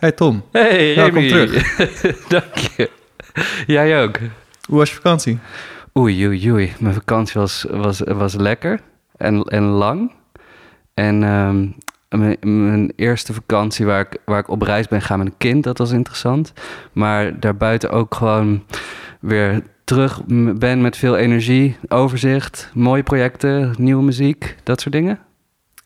Hey Tom, Hey, Welkom Remy. terug. Dank je. Jij ook. hoe was je vakantie? Oei, oei, oei. Mijn vakantie was, was, was lekker en, en lang. En ehm, mijn, mijn eerste vakantie waar ik, waar ik op reis ben gaan met een kind, dat was interessant. Maar daarbuiten ook gewoon weer terug ben met veel energie, overzicht, mooie projecten, nieuwe muziek, dat soort dingen.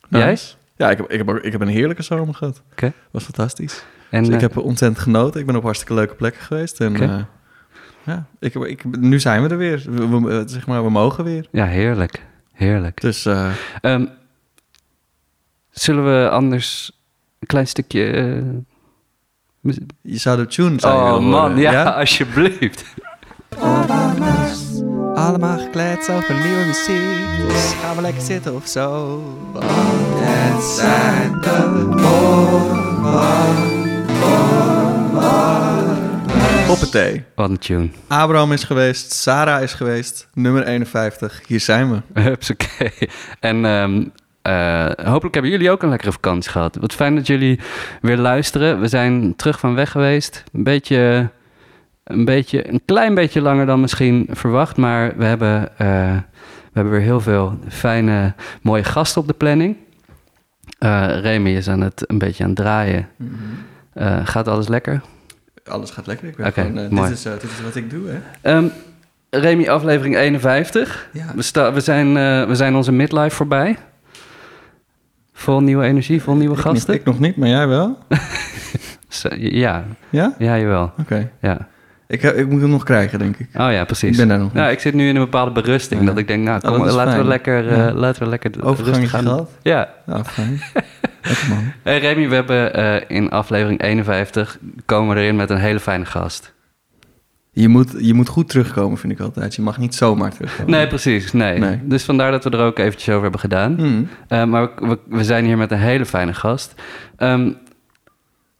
Jij? Nice. Ja, ik heb, ik, heb, ik heb een heerlijke zomer gehad. Oké. was fantastisch. En, Dus ik eh, heb ontzettend genoten. Ik ben op hartstikke leuke plekken geweest. En Oké. eh, ja, ik, heb- ik, nu zijn we er weer. We, we- eh, zeg maar, we mogen weer. Ja, heerlijk. Heerlijk. Dus eh, Ehm, zullen we anders een klein stukje... je zou de tune zou je oh man, ja, alsjeblieft. Allemaal gekleed over nieuwe muziek. Dus gaan we lekker zitten of zo. Want het zijn de Hoppatee. Wat een tune. Abraham is geweest, Sarah is geweest, nummer 51. Hier zijn we. Hupsakee. En ehm, eh, hopelijk hebben jullie ook een lekkere vakantie gehad. Wat fijn dat jullie weer luisteren. We zijn terug van weg geweest. Een beetje, een beetje, een klein beetje langer dan misschien verwacht. Maar we hebben, eh, we hebben weer heel veel fijne, mooie gasten op de planning. Eh Remy is aan het een beetje aan het draaien. Eh, gaat alles lekker? Alles gaat lekker. Ik ben Oké, gewoon, eh, dit, is, eh, dit is wat ik doe, hè? Ehm Remy, aflevering 51. Ja. We, we, zijn, we zijn onze midlife voorbij. Vol nieuwe energie, vol nieuwe Ik, gasten. niet, ik nog niet, maar jij wel? Ja, Ja? ja, jawel. Oké. Ja. Ik, heb- ik moet hem nog krijgen, denk ik. Oh ja, precies. Ik ben daar nog ik zit nu in een bepaalde berusting. Ja. Dat ik denk, nou, Oh, kom, laten, we lekker, Ja. laten we lekker Overgangetje gaan. Ja. Fijn. Lekker man. Hey Remy, we hebben eh, in aflevering 51 komen we erin met een hele fijne gast. Je moet, je moet goed terugkomen, vind ik altijd. Je mag niet zomaar terugkomen. Nee, precies. Nee. Nee. Dus vandaar dat we er ook eventjes over hebben gedaan. Hmm. Eh, maar we, we, zijn hier met een hele fijne gast. Ehm,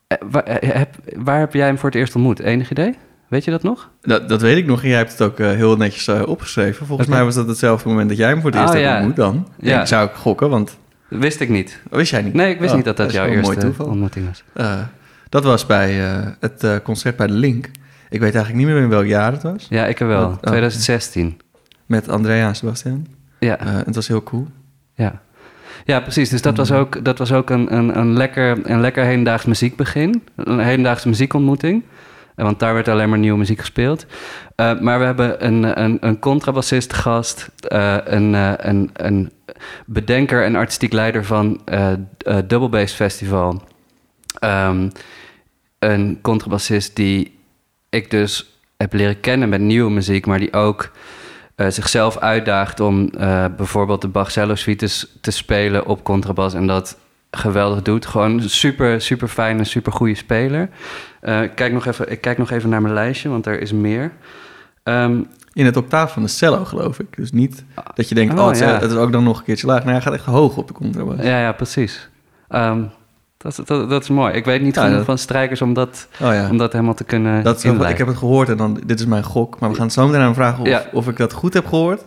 eh, waar, heb, waar heb jij hem voor het eerst ontmoet? Enig idee? Weet je dat nog? Dat, dat weet ik nog. En jij hebt het ook heel netjes opgeschreven. Volgens mij was dat hetzelfde moment dat jij hem voor het eerst Oh, hebt ja. ontmoet dan. Ja. Ik zou ik gokken, want wist ik niet. dat wist jij niet. Nee, ik wist Oh, niet dat dat, jouw eerste ontmoeting was. Eh, dat was bij eh, het eh, concert bij de Link. Ik weet eigenlijk niet meer in welk jaar het was. Ja, ik wel. Wat- oh. 2016. Met Andrea en Sebastian. Ja, het was heel cool. ja. ja, precies. Dus dat was Mm. ook, dat was ook een, een, een, lekker, een lekker hedendaags muziekbegin. Een hedendaagse muziekontmoeting. Want daar werd alleen maar nieuwe muziek gespeeld. Maar we hebben een, een, een contrabassist gast, een, een, een bedenker en artistiek leider van eh, Double Bass Festival. Ehm, een contrabassist die ik dus heb leren kennen met nieuwe muziek, maar die ook eh, zichzelf uitdaagt om bijvoorbeeld de Bach-cello suites te spelen op contrabas en dat geweldig doet. Gewoon super, super fijne, super goede speler. Kijk nog even, ik kijk nog even naar mijn lijstje, want er is meer. Ehm, In het octaaf van de cello, geloof ik. Dus niet dat je denkt, Oh, oh, het, is, ja. het is ook dan nog een keertje laag. Nee, hij gaat echt hoog op de contrabas. ja, ja, precies. Ehm, dat, dat, dat is mooi. Ik weet niet Ja, genoeg dat- van strijkers om dat, Oh ja. om dat helemaal te kunnen Dat is ik heb het gehoord en dan, dit is mijn gok. Maar we gaan het zo meteen aan vragen of, Ja. of ik dat goed heb gehoord.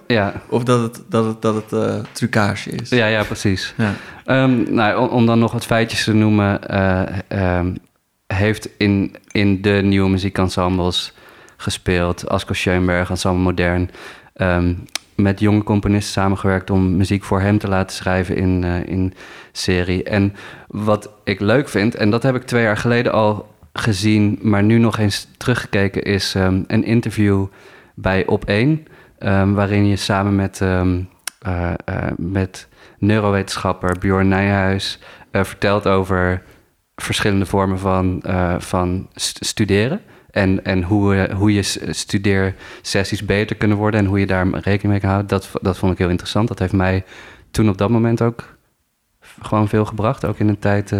Of dat het, dat het, dat het eh, trucage is. ja, ja, precies. Ja. Ehm, nou, om, om dan nog wat feitjes te noemen, eh, ehm, heeft in, in de nieuwe muziekensembles gespeeld. Asko Schoenberg, Ensemble Modern. ehm, met jonge componisten samengewerkt om muziek voor hem te laten schrijven in, eh, in serie. En wat ik leuk vind, en dat heb ik twee jaar geleden al gezien, maar nu nog eens teruggekeken, is ehm, een interview bij Op1. ehm, waarin je samen met, eh, eh, met neurowetenschapper Bjorn Nijhuis vertelt over verschillende vormen van, van st- studeren. En, en hoe, eh, hoe je s- studeersessies beter kunnen worden en hoe je daar rekening mee kan houden. Dat, dat vond ik heel interessant. Dat heeft mij toen op dat moment ook gewoon veel gebracht. Ook in een tijd.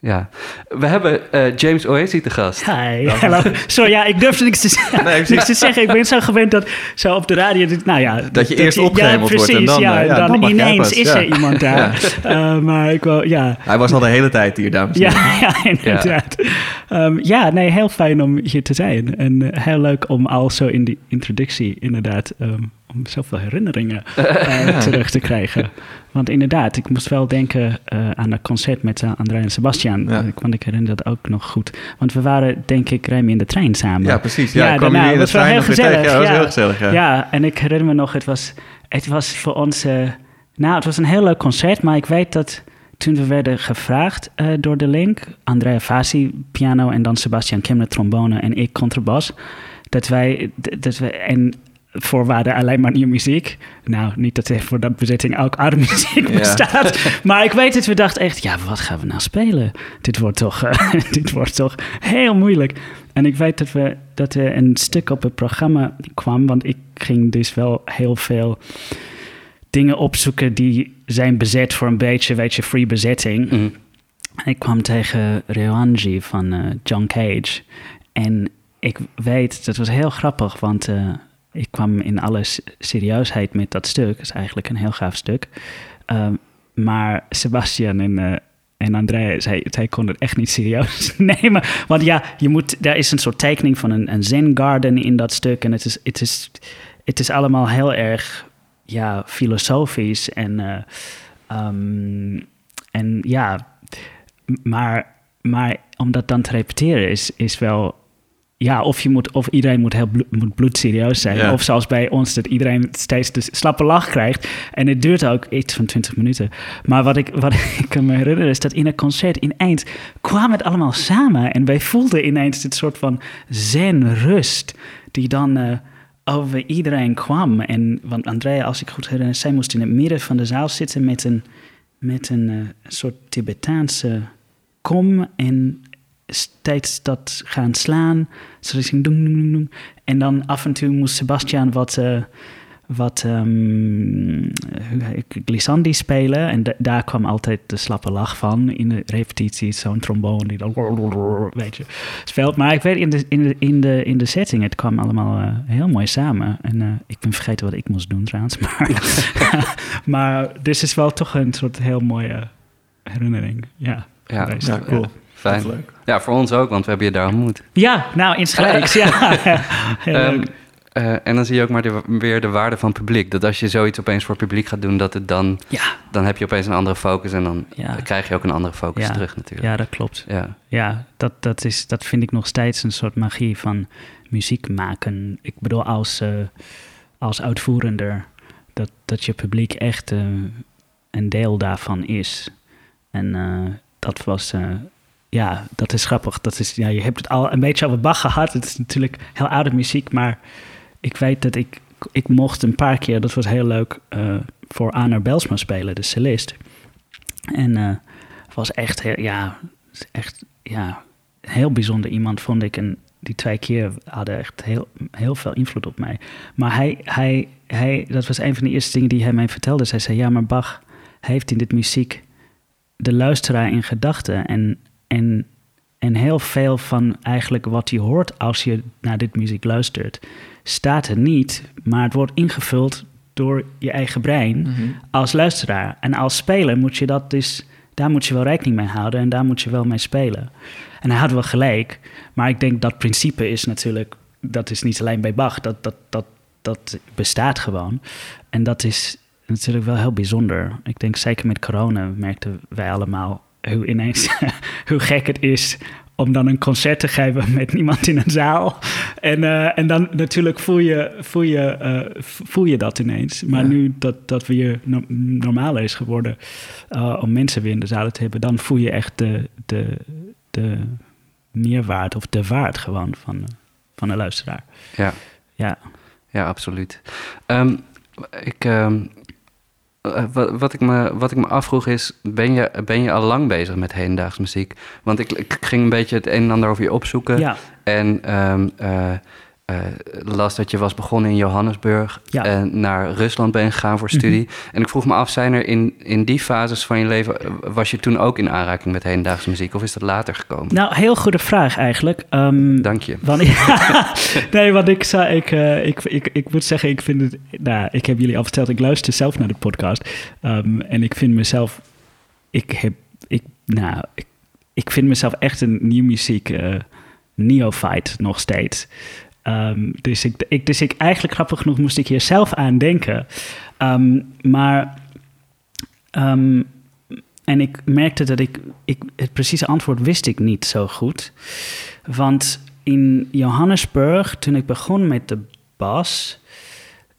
Ja. We hebben eh, James Oasis te gast. Hi, hallo. Sorry, ja, ik durfde niks te, zeggen. Nee, niks te zeggen. Ik ben zo gewend dat zo op de radio... dat- Nou ja, Dat je eerst ja, opgehemeld wordt en dan, Ja, eh, ja, dan, ineens is ja. er iemand daar. Eh, maar ik wil, ja... Hij was al de hele tijd hier, dames en heren. Ja, ja, inderdaad. Ehm, ja, nee, heel fijn om hier te zijn. En heel leuk om al zo in die introductie inderdaad... ehm, om zoveel herinneringen terug te krijgen. Want inderdaad, ik moest wel denken eh, aan dat concert met uh, André en Sebastian. Ja. Eh, Want ik herinner dat ook nog goed. Want we waren, denk ik, Remy in de trein samen. Ja, precies. Ja, Ja, ik kwam daarna, in de dat was wel trein heel tegen. Ja, dat was gezellig, heel gezellig. Ja. Ja. en ik herinner me nog, het was, het was voor ons... eh, nou, het was een heel leuk concert, maar ik weet dat toen we werden gevraagd eh, door de link... Andrea Fasi, piano en dan Sebastian Kemner, trombone en ik, contrabas... dat wij, dat we en voorwaarden alleen maar nieuwe muziek. Nou, niet dat er voor dat bezetting ook oude muziek Ja. bestaat. Maar ik weet het, we dachten echt, ja, wat gaan we nou spelen? Dit wordt toch, dit wordt toch heel moeilijk. En ik weet dat, we, dat er een stuk op het programma kwam, want ik ging dus wel heel veel dingen opzoeken die zijn bezet voor een beetje, weet je, free bezetting. Mhm. En ik kwam tegen Rewanji van eh, John Cage. En ik weet, dat was heel grappig, want eh, ik kwam in alle serieusheid met dat stuk. Dat is eigenlijk een heel gaaf stuk. Ehm, maar Sebastian en, eh en zij, zij konden het echt niet serieus nemen. Want ja, je moet, daar is een soort tekening van een, een zen garden in dat stuk. En het is, het is, het is allemaal heel erg ja, filosofisch. En, eh, ehm, en ja, maar, maar om dat dan te repeteren is, is wel... Ja, of, je moet, of iedereen moet heel blo- moet bloedserieus zijn. Ja. Of zoals bij ons, dat iedereen steeds de slappe lach krijgt. En het duurt ook iets van 20 minuten. Maar wat ik, wat ik kan me herinneren is dat in een concert ineens kwam het allemaal samen. En wij voelden ineens dit soort van zen-rust die dan eh, over iedereen kwam. En, want Andrea, als ik goed herinner, zij moest in het midden van de zaal zitten met een, met een eh, soort Tibetaanse kom en steeds dat gaan slaan. Zodat ik ging doen, doen, doen, doen. En dan af en toe moest Sebastian wat, eh, wat ehm, het, glissandi spelen. En da- daar kwam altijd de slappe lach van in de repetitie. Zo'n trombone die dan weet je, speelt. Maar ik weet in de, in de, in de, in de setting, het kwam allemaal eh, heel mooi samen. En eh, ik ben vergeten wat ik moest doen trouwens. Maar, maar dit is wel toch een soort heel mooie herinnering. Ja. Ja, cool. Fijn. Leuk. Ja, voor ons ook, want we hebben je daar ontmoet. Ja, nou, insgelijks. ja. Ehm, eh, en dan zie je ook maar de, weer de waarde van publiek. Dat als je zoiets opeens voor publiek gaat doen, dat het dan, Ja, dan heb je opeens een andere focus en dan Ja. krijg je ook een andere focus Ja. terug natuurlijk. ja, dat klopt. Ja. Ja, dat, dat, is, dat vind ik nog steeds een soort magie van muziek maken. Ik bedoel, als, eh, als uitvoerender, dat, dat je publiek echt eh, een deel daarvan is. En eh, dat was, eh, ja, dat is grappig. Dat is, ja, je hebt het al een beetje over Bach gehad. Het is natuurlijk heel oude muziek, maar ik weet dat ik, ik mocht een paar keer, dat was heel leuk, eh, voor Aner Belsma spelen, de cellist. En het was echt, heel, ja, echt, ja, heel bijzonder iemand, vond ik. En die twee keer hadden echt heel, heel veel invloed op mij. Maar hij, hij, hij, dat was een van de eerste dingen die hij mij vertelde. Hij zei, ja, maar Bach heeft in dit muziek de luisteraar in gedachten. En, en, en heel veel van eigenlijk wat je hoort als je naar dit muziek luistert, staat er niet, maar het wordt ingevuld door je eigen brein Mhm. als luisteraar. En als speler moet je dat dus, daar moet je wel rekening mee houden en daar moet je wel mee spelen. En hij had wel gelijk, maar ik denk dat principe is natuurlijk, dat is niet alleen bij Bach, dat, dat, dat, dat bestaat gewoon. En dat is natuurlijk wel heel bijzonder. Ik denk zeker met corona merkten wij allemaal hoe ineens, hoe gek het is om dan een concert te geven met niemand in een zaal. En, eh, en dan natuurlijk voel je, voel je, eh, voel je dat ineens. Maar Ja. nu dat, dat weer no normaler is geworden eh, om mensen weer in de zaal te hebben, dan voel je echt de, de, de meerwaarde of de waard gewoon van, van een luisteraar. Ja. Ja. Ja, absoluut. Ehm, ik, ehm, eh, wat, wat, ik me, wat ik me afvroeg is, ben je, ben je al lang bezig met hedendaags muziek? Want ik, ik ging een beetje het een en ander over je opzoeken. Ja, En ehm, eh, eh, las dat je was begonnen in Johannesburg Ja. en naar Rusland ben gegaan voor studie. En ik vroeg me af, zijn er in, in die fases van je leven, eh, was je toen ook in aanraking met hedendaagse muziek of is dat later gekomen? nou, heel goede vraag eigenlijk. Ehm, Dank je. Nee, want ik, zou, ik, eh, ik, ik, ik moet zeggen, ik vind het. Nou, ik heb jullie al verteld, ik luister zelf naar de podcast. Ehm, en ik vind mezelf. Ik heb. Ik, nou, ik, ik vind mezelf echt een nieuw muziek uh, neophyte nog steeds. Um, dus, ik, ik, dus ik eigenlijk grappig genoeg moest ik hier zelf aan denken. Um, maar um, en ik merkte dat ik, ik het precieze antwoord wist ik niet zo goed. Want in Johannesburg, toen ik begon met de bas,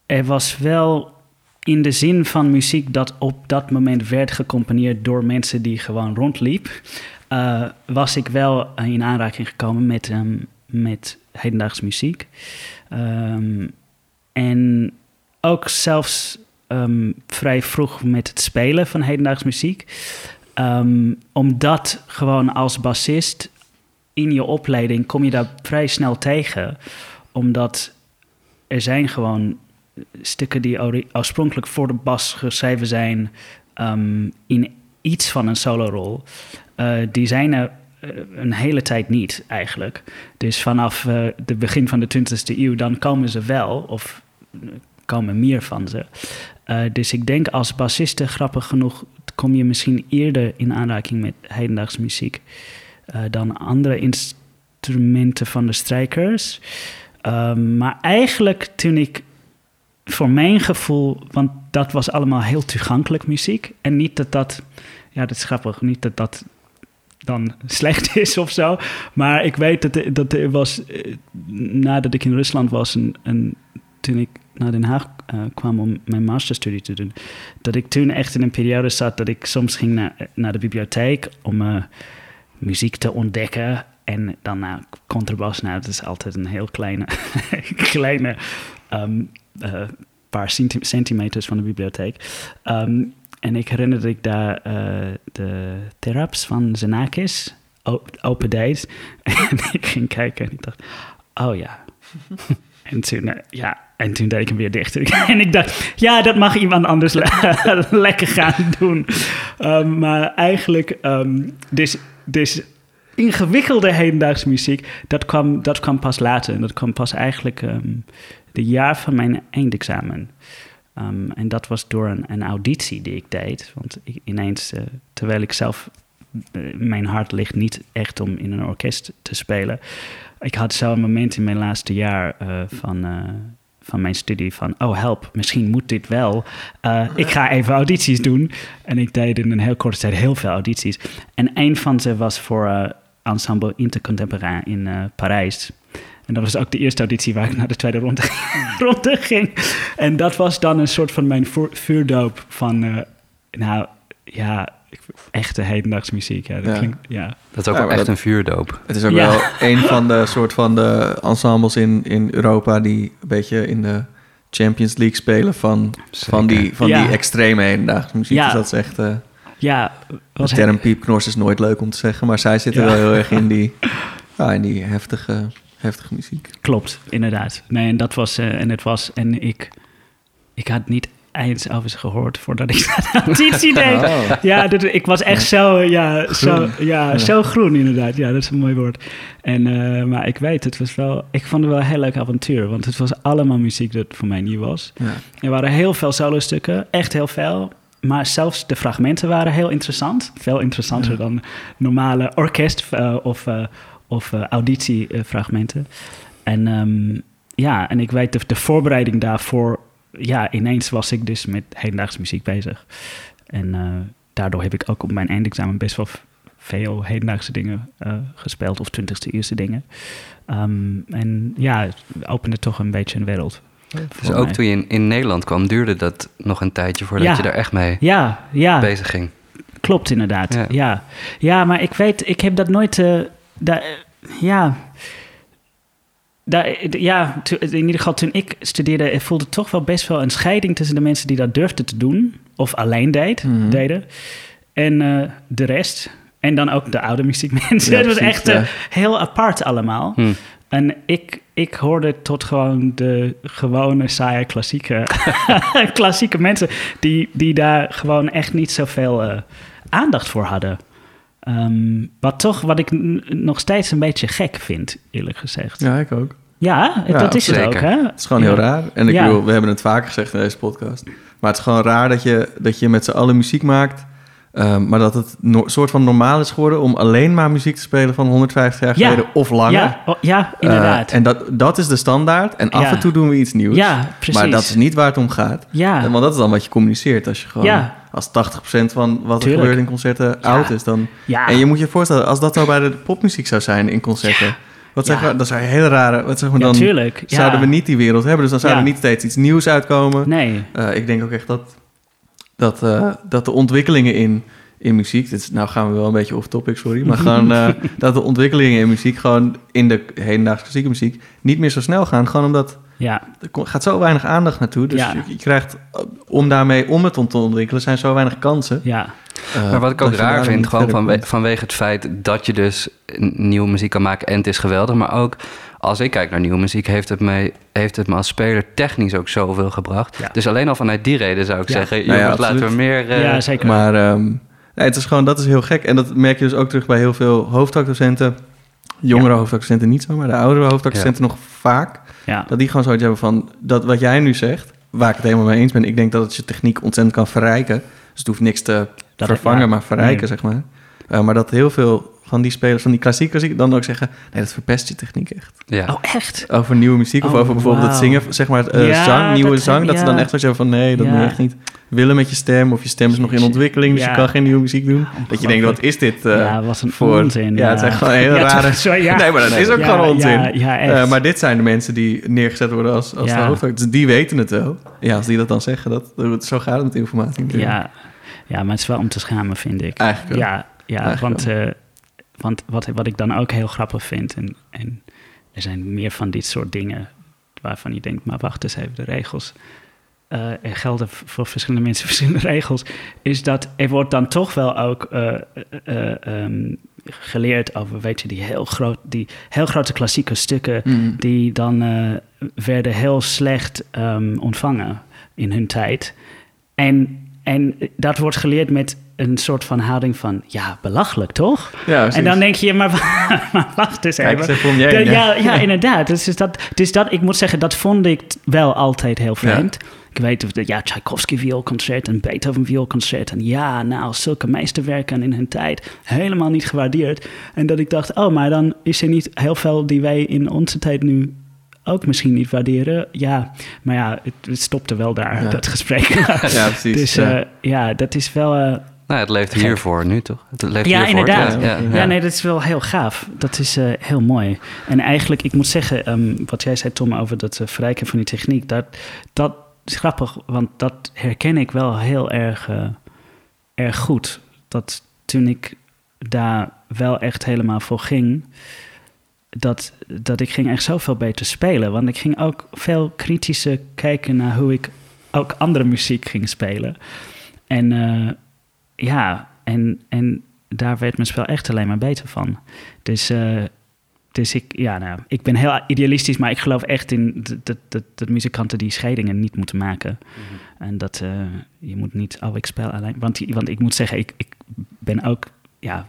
er was wel in de zin van muziek dat op dat moment werd gecomponeerd door mensen die gewoon rondliep, uh, was ik wel in aanraking gekomen met, um, met hedendaags muziek. Um, en ook zelfs um, vrij vroeg met het spelen van hedendaags muziek. omdat gewoon als bassist in je opleiding kom je daar vrij snel tegen. Omdat er zijn gewoon stukken die oorspronkelijk voor de bas geschreven zijn in iets van een solorol. Uh, die zijn er een hele tijd niet eigenlijk. Dus vanaf het begin van de 20e eeuw, dan komen ze wel, of komen meer van ze. dus ik denk als bassiste, grappig genoeg, kom je misschien eerder in aanraking met hedendaags muziek dan andere instrumenten van de strijkers. Um, maar eigenlijk toen ik voor mijn gevoel, want dat was allemaal heel toegankelijk muziek. En niet dat dat, ja, dat is grappig, niet dat dat dan slecht is of zo. Maar ik weet dat, dat er was, eh, nadat ik in Rusland was en, en toen ik naar Den Haag uh, kwam om mijn masterstudie te doen, dat ik toen echt in een periode zat dat ik soms ging naar, naar de bibliotheek om muziek te ontdekken. En dan naar contrabas, nou, dat is altijd een heel kleine, kleine uh, paar centimeters van de bibliotheek. Um, en ik herinner dat ik daar uh, de Theraps van Zenakis open deed. En ik ging kijken en ik dacht, oh ja. en, toen, uh, ja, en toen deed ik hem weer dicht. en ik dacht, ja, dat mag iemand anders le lekker gaan doen. Um, maar eigenlijk, um, dus, dus ingewikkelde hedendaagse muziek, dat kwam, dat kwam pas later. En dat kwam pas eigenlijk um, de jaar van mijn eindexamen. Um, en dat was door een, een, auditie die ik deed. Want ineens, uh, terwijl ik zelf, uh, mijn hart ligt niet echt om in een orkest te spelen. Ik had zo een moment in mijn laatste jaar uh, van, van mijn studie van, oh help, misschien moet dit wel. ik ga even audities doen. En ik deed in een heel korte tijd heel veel audities. En een van ze was voor Ensemble Intercontemporain in Parijs. En dat was ook de eerste auditie waar ik naar de tweede ronde, ronde ging. En dat was dan een soort van mijn vuurdoop van, uh, nou ja, echte hedendaagse muziek. Ja, dat, ja. Klinkt, ja. dat is ook wel echt een vuurdoop. Het is ook wel een van de soort van de ensembles in, in Europa die een beetje in de Champions League spelen van, van die, van die extreme hedendaagse muziek. Ja. Dus dat is echt... Uh, ja, de term piepknors is nooit leuk om te zeggen, maar zij zitten wel heel erg in die, ja, in die heftige heftige muziek. Klopt, inderdaad. Nee, en dat was, uh, en het was, en ik, ik had niet eens over ze gehoord voordat ik de auditie deed. Oh. Ja, dat, ik was echt zo, ja, groen. zo, ja, zo groen inderdaad. Ja, dat is een mooi woord. En, uh, maar ik weet, het was wel, ik vond het wel een heel leuk avontuur, want het was allemaal muziek dat voor mij nieuw was. Ja. Er waren heel veel solo-stukken, echt heel veel. Maar zelfs de fragmenten waren heel interessant. Veel interessanter ja. dan normale orkest uh, of, uh, of uh, auditiefragmenten. En um, ja, en ik weet de, de, voorbereiding daarvoor, ja, ineens was ik dus met hedendaagse muziek bezig. En uh, daardoor heb ik ook op mijn eindexamen best wel veel hedendaagse dingen uh, gespeeld, of twintigste eerste dingen. Um, en ja, het opende toch een beetje een wereld. Dus ook mij. toen je in, in, Nederland kwam, duurde dat nog een tijdje voordat ja. je daar echt mee ja, ja. bezig ging. Klopt inderdaad, ja. ja. ja. maar ik weet, ik heb dat nooit... Uh, daar, ja, daar, ja, in ieder geval toen ik studeerde, voelde toch wel best wel een scheiding tussen de mensen die dat durfden te doen, of alleen deed, mm -hmm. deden, en uh, de rest. En dan ook de oude muziekmensen. Ja, het was echt uh, heel apart allemaal. Hmm. En ik, ik hoorde tot gewoon de gewone, saaie, klassieke, klassieke mensen... Die, die daar gewoon echt niet zoveel uh, aandacht voor hadden. Um, wat toch, wat ik nog steeds een beetje gek vind, eerlijk gezegd. Ja, ik ook. Ja, ja dat is zeker. het ook, hè? Het is gewoon heel raar. En ik ja. bedoel, we hebben het vaker gezegd in deze podcast. Maar het is gewoon raar dat je, dat je met z'n allen muziek maakt... Ehm, maar dat het een soort van normaal is geworden om alleen maar muziek te spelen van 150 jaar geleden of langer. Ja, oh, ja inderdaad. Uh, en dat, dat is de standaard. En af en toe doen we iets nieuws. Ja, precies. Maar dat is niet waar het om gaat. Ja. want dat is dan wat je communiceert. Als je gewoon, ja. Als 80% van wat er gebeurt in concerten oud is, dan. Ja. En je moet je voorstellen, als dat zo bij de popmuziek zou zijn in concerten. Wat zeggen we? Dat zou heel rare. Wat zeggen we dan? Tuurlijk. Zouden we niet die wereld hebben? Dus dan zou er niet steeds iets nieuws uitkomen. Nee. Uh, ik denk ook echt dat, dat, uh, dat de ontwikkelingen in in muziek. Dit is, nou gaan we wel een beetje off topic, sorry. Maar gewoon uh, dat de ontwikkelingen in muziek gewoon in de hedendaagse klassieke muziek niet meer zo snel gaan. Gewoon omdat ja. er gaat zo weinig aandacht naartoe. Dus ja. je, je, krijgt om daarmee om het te ontwikkelen zijn zo weinig kansen. Ja. Uh, maar wat ik ook raar vind, gewoon vanwe vanwege het feit dat je dus nieuwe muziek kan maken en het is geweldig. Maar ook als ik kijk naar nieuwe muziek, heeft het me, heeft het me als speler technisch ook zoveel gebracht. Ja. Dus alleen al vanuit die reden zou ik ja. zeggen, nou jongens, laten we meer... Uh, ja, zeker. Maar um, nee, het is gewoon, dat is heel gek. En dat merk je dus ook terug bij heel veel hoofdactdocenten. Jongere ja. hoofdacdocenten niet zo, maar de oudere hoofdacdocenten nog vaak. Ja. Dat die gewoon zoiets hebben van, dat wat jij nu zegt, waar ik het helemaal mee eens ben. Ik denk dat het je techniek ontzettend kan verrijken. Dus het hoeft niks te dat vervangen, maar verrijken, nee. zeg maar. Uh, maar dat heel veel van die spelers van die klassieke muziek dan ook zeggen... nee, dat verpest je techniek echt. Ja. Oh, echt? Over nieuwe muziek of oh, over bijvoorbeeld wow. het zingen, zeg maar, uh, ja, zang, nieuwe dat, zang... dat ja. ze dan echt zo zeggen van nee, dat Ja. moet je echt niet willen met je stem... of je stem is nog in ontwikkeling, dus Ja. je kan geen nieuwe muziek doen. Dat je denkt, wat is dit uh, ja, was een voor... onzin. Ja, het zijn gewoon hele rare... toch, zo, ja. Nee, maar dat is ook gewoon onzin. Uh, maar dit zijn de mensen die neergezet worden als, als de. Dus die weten het wel. Ja, als die dat dan zeggen, dat, zo gaat het met informatie. natuurlijk. ja, ja, maar het is wel om te schamen, vind ik. Eigenlijk wel. Ja, ja Eigenlijk want, uh, want wat, wat ik dan ook heel grappig vind... En, en er zijn meer van dit soort dingen waarvan je denkt... maar wacht eens even, de regels... Uh, er gelden voor verschillende mensen verschillende regels... is dat er wordt dan toch wel ook uh, um, geleerd over... weet je, die heel, groot, die heel grote klassieke stukken... Mm. die dan werden heel slecht um, ontvangen in hun tijd. En, en dat wordt geleerd met een soort van houding van... ja, belachelijk, toch? Ja, en dan denk je, maar, maar wacht eens even. Kijk, jij, de, ja, ja, inderdaad. Dus, dus, dat, dus dat, ik moet zeggen, dat vond ik wel altijd heel vreemd. Ja. Ik weet of ja, Tchaikovsky vioolconcert en Beethoven vioolconcert. En ja, nou, zulke meesterwerken in hun tijd helemaal niet gewaardeerd. En dat ik dacht, oh, maar dan is er niet heel veel die wij in onze tijd nu ook misschien niet waarderen. Ja, maar ja, het, het stopte wel daar, Ja. dat gesprek. ja, precies. dus ja. ja. ja, dat is wel... Uh, nou, het leeft hiervoor nu, toch? Het leeft ja, hiervoor, inderdaad. Ja, Ja, ja, ja. nee, dat is wel heel gaaf. Dat is uh, heel mooi. En eigenlijk, ik moet zeggen, um, wat jij zei, Tom, over dat uh, verrijken van die techniek, dat, dat grappig, want dat herken ik wel heel erg, uh, erg goed. Dat toen ik daar wel echt helemaal voor ging, dat, dat ik ging echt zoveel beter spelen. Want ik ging ook veel kritischer kijken naar hoe ik ook andere muziek ging spelen. En uh, ja, en, en daar werd mijn spel echt alleen maar beter van. Dus, uh, dus ik, ja, nou, ik ben heel idealistisch, maar ik geloof echt in dat, dat, dat, muzikanten die scheidingen niet moeten maken. Mm -hmm. En dat uh, je moet niet, oh, ik speel alleen. Want, want ik moet zeggen, ik, ik ben ook, ja,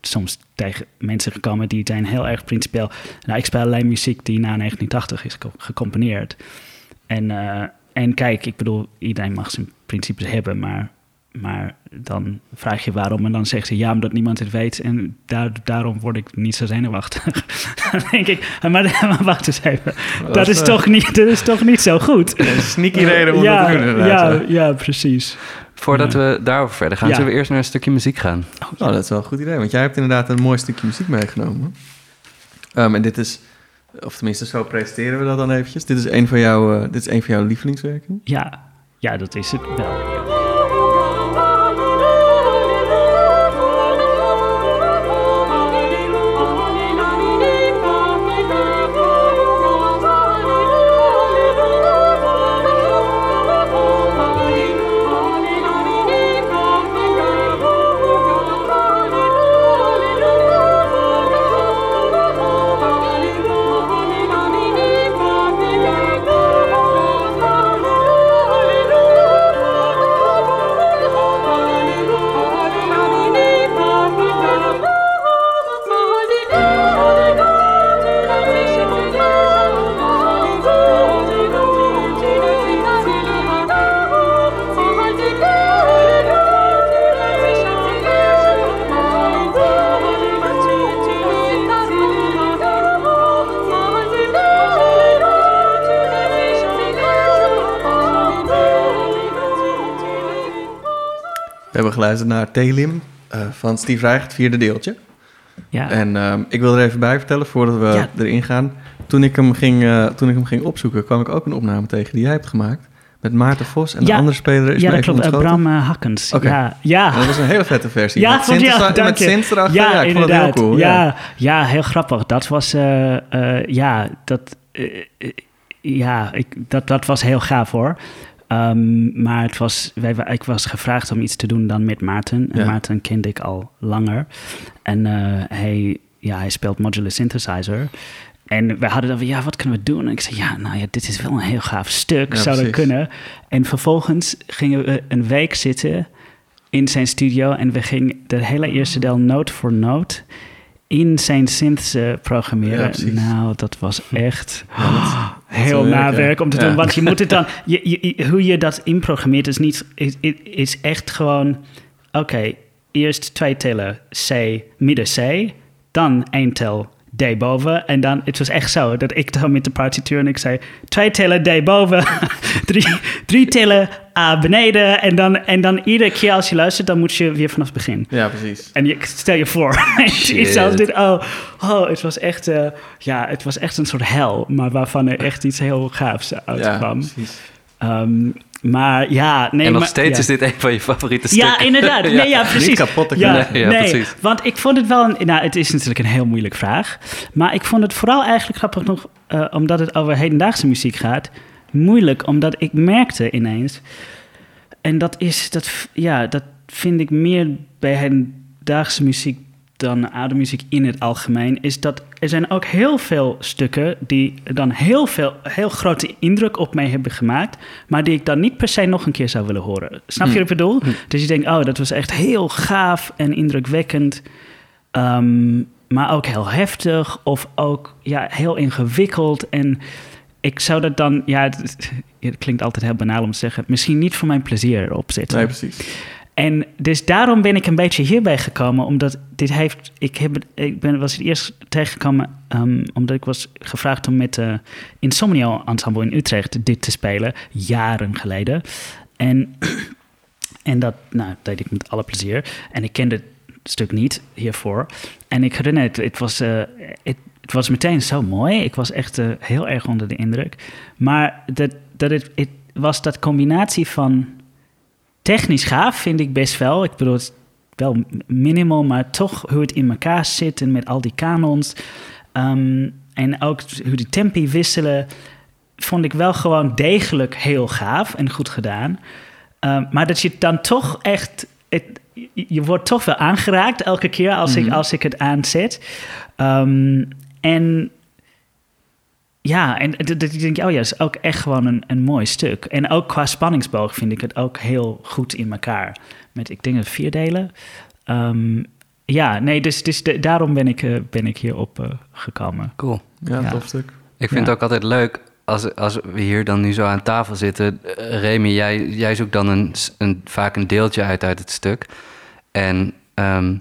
soms tegen mensen gekomen die zijn heel erg principieel. Nou, ik speel alleen muziek die na 1980 is gecomponeerd. En, uh, en kijk, ik bedoel, iedereen mag zijn principes hebben, maar, maar dan vraag je waarom en dan zegt ze ja, omdat niemand het weet en daar, daarom word ik niet zo zenuwachtig. dan denk ik, maar, maar wacht eens even, dat, dat is, uh, toch niet, dat is toch niet zo goed. Een sneaky reden om ja, dat te doen. Ja, ja, precies. Voordat ja. we daarover verder gaan, ja. zullen we eerst naar een stukje muziek gaan? Oh, nou, dat is wel een goed idee, want jij hebt inderdaad een mooi stukje muziek meegenomen. Um, en dit is, of tenminste zo presenteren we dat dan eventjes. Dit is een van jouw, uh, dit is een van jouw lievelingswerken. Ja, ja, dat is het wel. Hebben geluisterd naar Telim uh, van Steve Reich, het vierde deeltje. Ja. En um, ik wil er even bij vertellen, voordat we Ja. erin gaan. Toen ik, hem ging, uh, toen ik hem ging opzoeken, kwam ik ook een opname tegen die jij hebt gemaakt. Met Maarten Vos en Ja. de andere speler is ja, dat klopt. Uh, ontschoten. Bram uh, Hakkens. Ja, ja. Dat was een hele vette versie. Ja, met Ja, dank met erachter. Ja, Ja, ik vond het heel cool. Ja, ja, heel grappig. Dat was, eh, eh, ja, dat, eh, eh, ja ik, dat, dat was heel gaaf hoor. Ehm, maar het was, wij, ik was gevraagd om iets te doen dan met Maarten. En Ja. Maarten kende ik al langer. En eh, hij, ja, hij speelt modular synthesizer. En we hadden dan van, ja, wat kunnen we doen? En ik zei, ja, nou ja, dit is wel een heel gaaf stuk. Ja, Zou dat kunnen? En vervolgens gingen we een week zitten in zijn studio en we gingen de hele eerste deel noot voor noot in zijn synths Ja, programmeren. nou, dat was echt Ja, dat- heel nawerk om te doen. Want je moet het dan, je, je- je- hoe je dat inprogrammeert is niet, is, is echt gewoon, oké, eerst twee tellen C, midden C, dan één tel boven. En dan, het was echt zo dat ik dan met de partituur en ik zei, twee tellen D boven, drie, drie tellen A beneden. En dan, en dan iedere keer als je luistert, dan moet je weer vanaf het begin. Ja, precies. En je, stel je voor, iets als dit. Oh, oh, het was echt, eh, ja, het was echt een soort hel, maar waarvan er echt iets heel gaafs Ja, uitkwam. precies. Ehm, maar ja, nee, en nog maar- steeds ja. is dit een van je favoriete stukken. Ja, inderdaad. Nee, ja, precies. Niet kapot te Ja, krijgen. Nee, ja, nee, precies. want ik vond het wel een... Nou, het is natuurlijk een heel moeilijke vraag. Maar ik vond het vooral eigenlijk grappig nog... eh, omdat het over hedendaagse muziek gaat... moeilijk, omdat ik merkte ineens... en dat is... Dat, ja, dat vind ik meer bij hedendaagse muziek... dan oude muziek in het algemeen... is dat er zijn ook heel veel stukken... die dan heel veel, heel grote indruk op mij hebben gemaakt... maar die ik dan niet per se nog een keer zou willen horen. Snap je Hm. wat ik bedoel? Dus je denkt, oh, dat was echt heel gaaf en indrukwekkend. Ehm, maar ook heel heftig of ook ja, heel ingewikkeld. En ik zou dat dan, ja, het, het klinkt altijd heel banaal om te zeggen, misschien niet voor mijn plezier opzetten. Nee, precies. En dus daarom ben ik een beetje hierbij gekomen, omdat dit heeft, ik, heb, ik ben, was het eerst tegengekomen ehm, omdat ik was gevraagd om met de Insomnio Ensemble in Utrecht dit te spelen, jaren geleden. En, en dat nou, deed ik met alle plezier. En ik kende het stuk niet hiervoor. En ik herinner het, het was, eh, het, was meteen zo mooi. Ik was echt eh, heel erg onder de indruk. Maar dat, dat het was dat combinatie van technisch gaaf, vind ik best wel. Ik bedoel, het wel minimal, maar toch hoe het in elkaar zit en met al die kanons. Ehm, en ook hoe die tempi wisselen, vond ik wel gewoon degelijk heel gaaf en goed gedaan. Ehm, maar dat je dan toch echt. Het, je- je wordt toch wel aangeraakt elke keer als, ik, Mhm. als ik het aanzet. Ehm, en ja, en dat ik denk, oh ja, dat is ook echt gewoon een, een mooi stuk. En ook qua spanningsboog vind ik het ook heel goed in elkaar. Met, ik denk, het vier delen. Ehm, ja, nee, dus, dus de- daarom ben ik, eh, ben ik hierop eh, gekomen. Cool. Ja, Ja. tof stuk. Ik vind Ja. het ook altijd leuk als, als we hier dan nu zo aan tafel zitten. Eh, Remy, jij, jij zoekt dan een, een, vaak een deeltje uit uit het stuk. En ehm,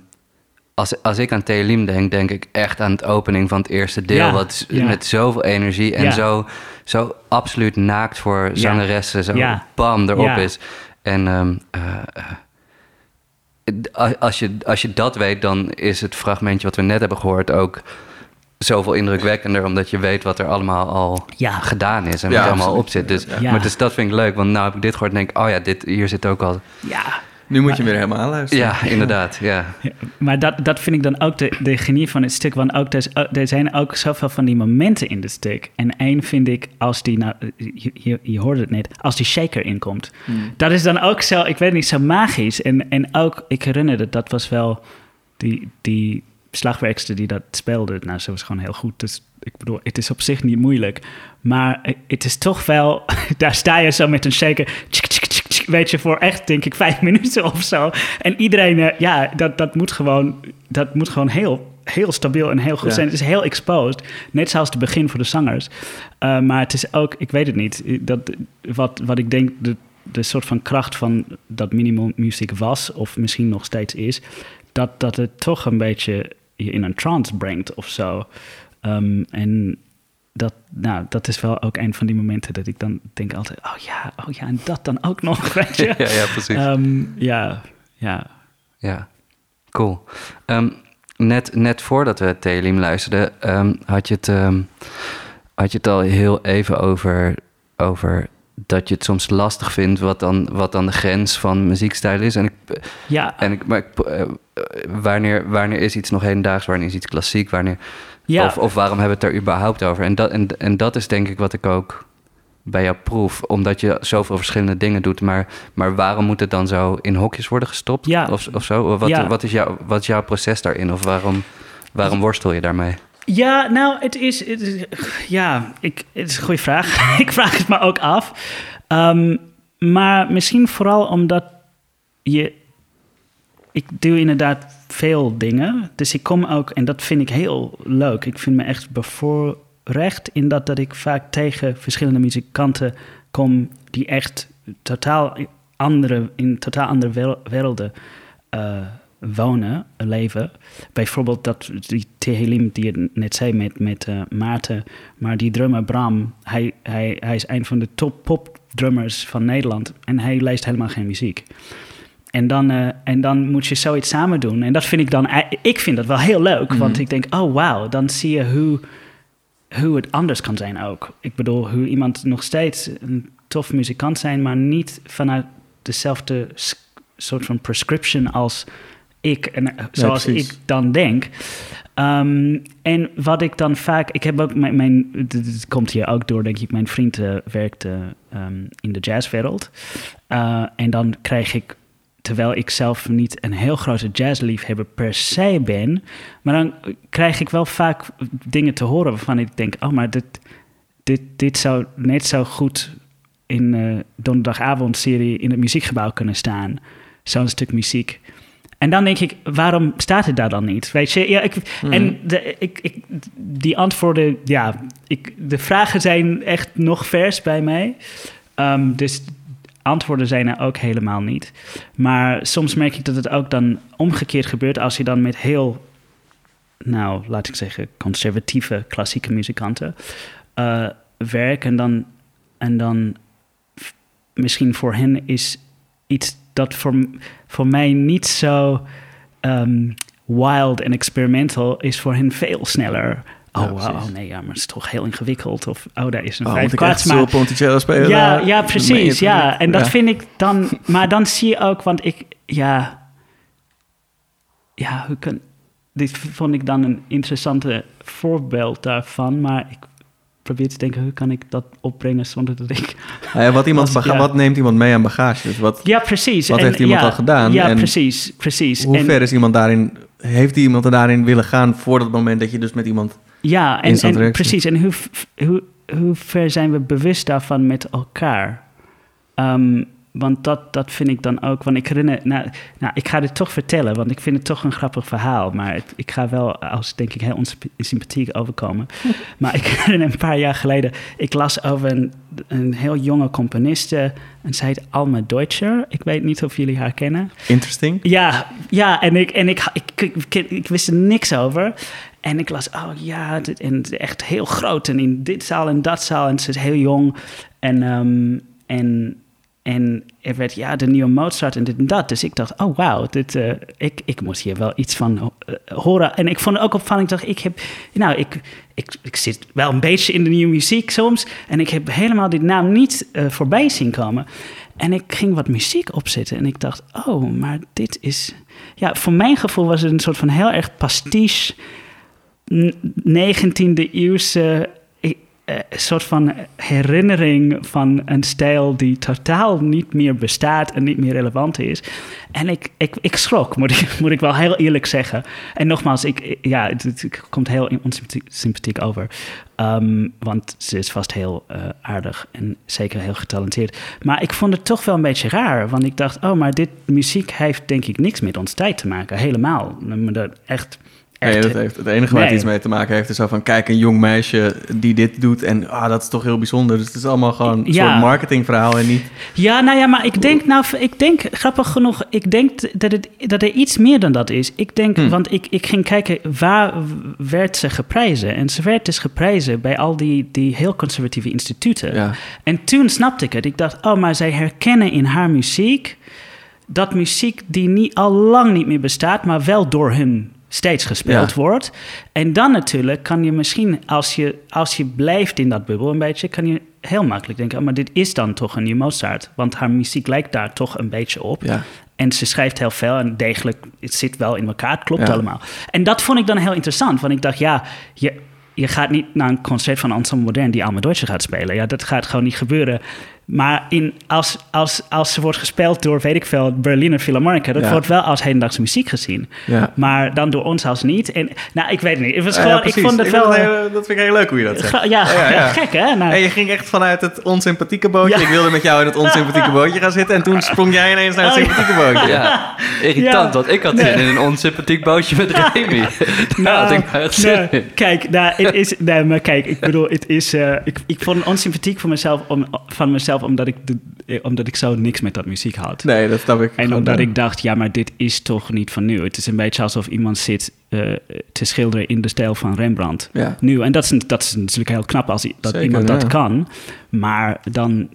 als, als ik aan Theolim denk, denk ik echt aan het opening van het eerste deel. Ja, Wat ja. met zoveel energie en Ja. zo, zo absoluut naakt voor zangeressen. Zo Ja. bam, erop Ja. is. En ehm, eh, eh, als, je, als je dat weet, dan is het fragmentje wat we net hebben gehoord ook zoveel indrukwekkender, omdat je weet wat er allemaal al Ja. gedaan is en Ja, wat er allemaal op zit. Dus, Ja. Maar dus dat vind ik leuk, want nou heb ik dit gehoord en denk ik, oh ja, dit, hier zit ook al... Ja, Nu moet je weer helemaal aanluisteren. Ja, inderdaad, ja. Ja, maar dat, dat vind ik dan ook de, de genie van het stuk. Want ook, er, er zijn ook zoveel van die momenten in het stuk. En één vind ik, als die, nou, je, je, je hoorde het net, als die shaker inkomt. Hmm. Dat is dan ook zo, ik weet niet, zo magisch. En, en ook, ik herinner het, dat was wel die, die slagwerkster die dat speelde. Nou, ze was gewoon heel goed. Dus ik bedoel, het is op zich niet moeilijk. Maar het is toch wel, daar sta je zo met een shaker. tsk, tsk, Weet je, voor echt, denk ik, vijf minuten of zo. En iedereen, eh, ja, dat, dat moet gewoon, dat moet gewoon heel, heel stabiel en heel goed Ja. zijn. Het is heel exposed. Net zoals het begin voor de zangers. Uh, maar het is ook, ik weet het niet, dat, wat, wat ik denk de, de soort van kracht van dat minimal music was, of misschien nog steeds is, dat, dat het toch een beetje je in een trance brengt of zo. Um, en dat, nou, dat is wel ook een van die momenten dat ik dan denk altijd, oh ja, oh ja, en dat dan ook nog, weet je. ja, ja, precies. Um, ja, Ja. Ja, cool. Ehm, net, net voordat we Telim luisterden, ehm, had, je het, ehm, had je het al heel even over, over dat je het soms lastig vindt wat dan, wat dan de grens van muziekstijl is. En ik, Ja, en ik, maar ik, eh, wanneer, wanneer is iets nog hedendaags, wanneer is iets klassiek, wanneer, ja. of, of waarom hebben we het er überhaupt over? En dat, en, en dat is denk ik wat ik ook bij jou proef, omdat je zoveel verschillende dingen doet. Maar, maar waarom moet het dan zo in hokjes worden gestopt? Ja. Of, of zo? Wat, Ja. wat, is jouw, wat is jouw proces daarin? Of waarom, waarom worstel je daarmee? Ja, nou, het is, het is- ja, ik, het is een goede vraag. ik vraag het me ook af. Ehm, maar misschien vooral omdat je, ik doe inderdaad veel dingen. Dus ik kom ook, en dat vind ik heel leuk. Ik vind me echt bevoorrecht in dat, dat ik vaak tegen verschillende muzikanten kom die echt totaal andere, in totaal andere werelden eh, wonen, leven. Bijvoorbeeld dat, die Tehelim die je net zei met, met eh, Maarten, maar die drummer Bram, hij, hij, hij is een van de top popdrummers van Nederland en hij leest helemaal geen muziek. En dan, eh, en dan moet je zoiets samen doen. En dat vind ik dan, ei- ik vind dat wel heel leuk, want Mhm. ik denk, oh wauw, dan zie je hoe, hoe het anders kan zijn ook. Ik bedoel, hoe iemand nog steeds een tof muzikant zijn, maar niet vanuit dezelfde soort van prescription als ik en eh, zoals ik dan denk. Ehm, en wat ik dan vaak, ik heb ook mijn, mijn dit, komt hier ook door, denk ik, mijn vriend eh, werkte ehm, in de jazzwereld. Eh, en dan krijg ik, terwijl ik zelf niet een heel grote jazzliefhebber per se ben, maar dan krijg ik wel vaak dingen te horen waarvan ik denk, oh, maar dit, dit, dit zou net zo goed in eh donderdagavondserie in het muziekgebouw kunnen staan. Zo'n stuk muziek. En dan denk ik, waarom staat het daar dan niet? Weet je, ja, ik, Mhm. en de, ik, ik, die antwoorden, ja, ik, de vragen zijn echt nog vers bij mij. Ehm, dus antwoorden zijn er ook helemaal niet. Maar soms merk ik dat het ook dan omgekeerd gebeurt als je dan met heel, nou, laat ik zeggen, conservatieve klassieke muzikanten eh werkt. En dan, en dan misschien voor hen is iets dat voor, voor mij niet zo ehm, wild en experimental is voor hen veel sneller. Oh, Ja, wow, oh nee, ja, maar het is toch heel ingewikkeld. Of, oh, daar is een Oh, vijf zo Ponticello spelen? Ja, ja, Meen je precies. Ja, en dat Ja. vind ik dan. Maar dan zie je ook, want ik, ja. Ja, hoe kan. Dit vond ik dan een interessante voorbeeld daarvan. Maar ik probeer te denken, hoe kan ik dat opbrengen zonder dat ik. Nou ja, wat, iemand ja. wat neemt iemand mee aan bagage? Dus wat, Ja, precies. Wat En heeft iemand ja, al gedaan? Ja, En precies. precies. hoe En- ver is iemand daarin? Heeft iemand er daarin willen gaan voor dat moment dat je dus met iemand... Ja, en, precies. En hoe, hoe, hoe ver zijn we bewust daarvan met elkaar? Ehm, want dat, dat vind ik dan ook. Want ik herinner. Nou, nou, ik ga dit toch vertellen, want ik vind het toch een grappig verhaal. Maar het- ik ga wel als, denk ik, heel onsympathiek overkomen. maar ik herinner een paar jaar geleden. Ik las over een, een heel jonge componiste. En zij heet Alma Deutscher. Ik weet niet of jullie haar kennen. Interesting. Ja, ja en, ik, en ik, ik, ik, ik, ik wist er niks over. En ik las, oh ja, dit, en echt heel groot. En in dit zaal en dat zaal. En ze is heel jong. En, ehm, en, en er werd, ja, de nieuwe Mozart en dit en dat. Dus ik dacht, oh wauw, dit, eh, ik, ik moet hier wel iets van eh, horen. En ik vond het ook opvallend, ik dacht, ik heb, nou, ik, ik, ik zit wel een beetje in de nieuwe muziek soms. En ik heb helemaal die naam niet eh, voorbij zien komen. En ik ging wat muziek opzetten en ik dacht, oh, maar dit is... Ja, voor mijn gevoel was het een soort van heel erg pastiche... n- 19e eeuwse eh, eh, soort van herinnering van een stijl die totaal niet meer bestaat en niet meer relevant is. En ik, ik, ik schrok, moet ik, moet ik wel heel eerlijk zeggen. En nogmaals, ik, ja, het, komt heel onsympathiek sympathiek over. Ehm, want ze is vast heel eh, aardig en zeker heel getalenteerd. Maar ik vond het toch wel een beetje raar. Want ik dacht, oh, maar dit muziek heeft denk ik niks met ons tijd te maken. Helemaal. Dat echt... Nee, dat heeft, het enige waar het Nee. iets mee te maken heeft is zo van... kijk, een jong meisje die dit doet en ah, dat is toch heel bijzonder. Dus het is allemaal gewoon een Ja. soort marketingverhaal en niet... Ja, nou ja, maar ik denk, nou, ik denk, grappig genoeg, ik denk dat, het, dat er iets meer dan dat is. Ik denk, Hm. want ik, ik ging kijken, waar werd ze geprijzen? En ze werd dus geprijzen bij al die, die heel conservatieve instituten. Ja. En toen snapte ik het. Ik dacht, oh, maar zij herkennen in haar muziek dat muziek die niet, al lang niet meer bestaat, maar wel door hun steeds gespeeld Ja. wordt. En dan natuurlijk kan je misschien, als je, als je blijft in dat bubbel een beetje, kan je heel makkelijk denken, oh, maar dit is dan toch een nieuw Mozart. Want haar muziek lijkt daar toch een beetje op. Ja. En ze schrijft heel veel en degelijk, het zit wel in elkaar, het klopt Ja. allemaal. En dat vond ik dan heel interessant, want ik dacht, ja, je, je gaat niet naar een concert van Ensemble Modern die Alma Deutsche gaat spelen. Ja, dat gaat gewoon niet gebeuren. Maar in, als, als, als ze wordt gespeeld door, weet ik veel, Berliner Philharmonica, dat Ja. wordt wel als hedendaagse muziek gezien. Ja. Maar dan door ons als niet. En, nou, ik weet het niet. Het was Ja, gewoon, ja, ik vond het wel... dat eh, heel- dat vind ik heel leuk hoe je dat zegt. ja, Ja, ja. gek hè? Nou, En je ging echt vanuit het onsympathieke bootje. Ja. Ik wilde met jou in het onsympathieke bootje gaan zitten. En toen sprong jij ineens naar het Oh, ja. sympathieke bootje. Ja, irritant, Ja. want ik had Nee. zin in een onsympathiek bootje met Remy. Daar had ik nou echt zin nee, in. kijk, nou, het is, nee, maar kijk, ik bedoel, het is, eh, ik, ik vond het onsympathiek van mezelf, om, van mezelf omdat, ik de, eh, omdat ik zo niks met dat muziek had. Nee, dat snap ik. En omdat ik dacht, ja, maar dit is toch niet van nu. Het is een beetje alsof iemand zit eh, te schilderen in de stijl van Rembrandt. Ja. Nu, en dat is, dat is natuurlijk heel knap als dat Zeker, iemand dat ja. kan. Maar dan,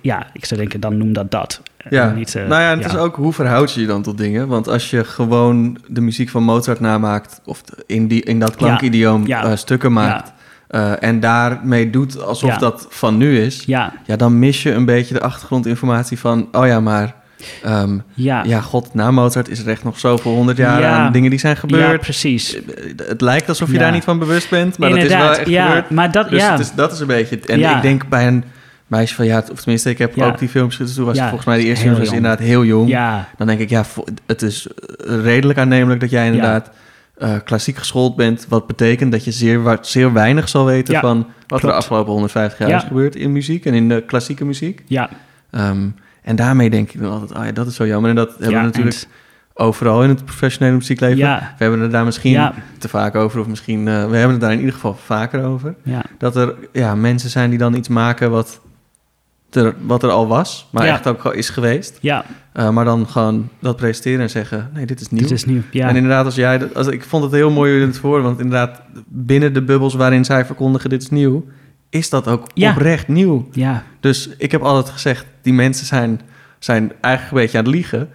ja, ik zou denken, dan noem dat dat. Ja, niet, eh, nou ja, het ja. is ook hoe verhoud je je dan tot dingen? Want als je gewoon de muziek van Mozart namaakt, of in, die, in dat klankidioom Ja. stukken maakt, eh, en daarmee doet alsof Ja. dat van nu is, Ja, ja, dan mis je een beetje de achtergrondinformatie van, oh ja, maar ehm, ja, ja, god, na Mozart is er echt nog zoveel honderd jaar Ja. aan dingen die zijn ja, gebeurd. precies. het lijkt alsof je Ja. daar niet van bewust bent, maar dat is wel echt ja, gebeurd. maar dat, Dus ja. het is, dat is een beetje... En Ja. ik denk bij een meisje van... Ja, of tenminste, ik heb Ja. ook die films gezien. Toen was Ja, volgens mij de eerste film was jong. inderdaad heel jong. ja, Dan denk ik, ja, het is eh, redelijk aannemelijk dat jij inderdaad eh, klassiek geschoold bent. Wat betekent dat je zeer, zeer weinig zal weten Ja, van wat er de afgelopen 150 jaar Ja. is gebeurd in muziek en in de klassieke muziek. ja, Ehm, en daarmee denk ik dan altijd, ah ja, dat is zo jammer. En dat hebben ja, we natuurlijk overal in het professionele muziekleven. We hebben het daar misschien te vaak over, of misschien, eh, we hebben het daar in ieder geval vaker over. Dat er ja, mensen zijn die dan iets maken wat er, wat er al was, maar Ja. echt ook al is geweest. ja, Uh, maar dan gewoon dat presenteren en zeggen, nee, dit is nieuw. dit is nieuw. Ja, En inderdaad, als jij, dat- als, ik vond het heel mooi je het voor, want inderdaad, binnen de bubbels waarin zij verkondigen dit is nieuw, is dat ook Ja. oprecht nieuw. ja, Dus ik heb altijd gezegd, die mensen zijn, zijn eigenlijk een beetje aan het liegen.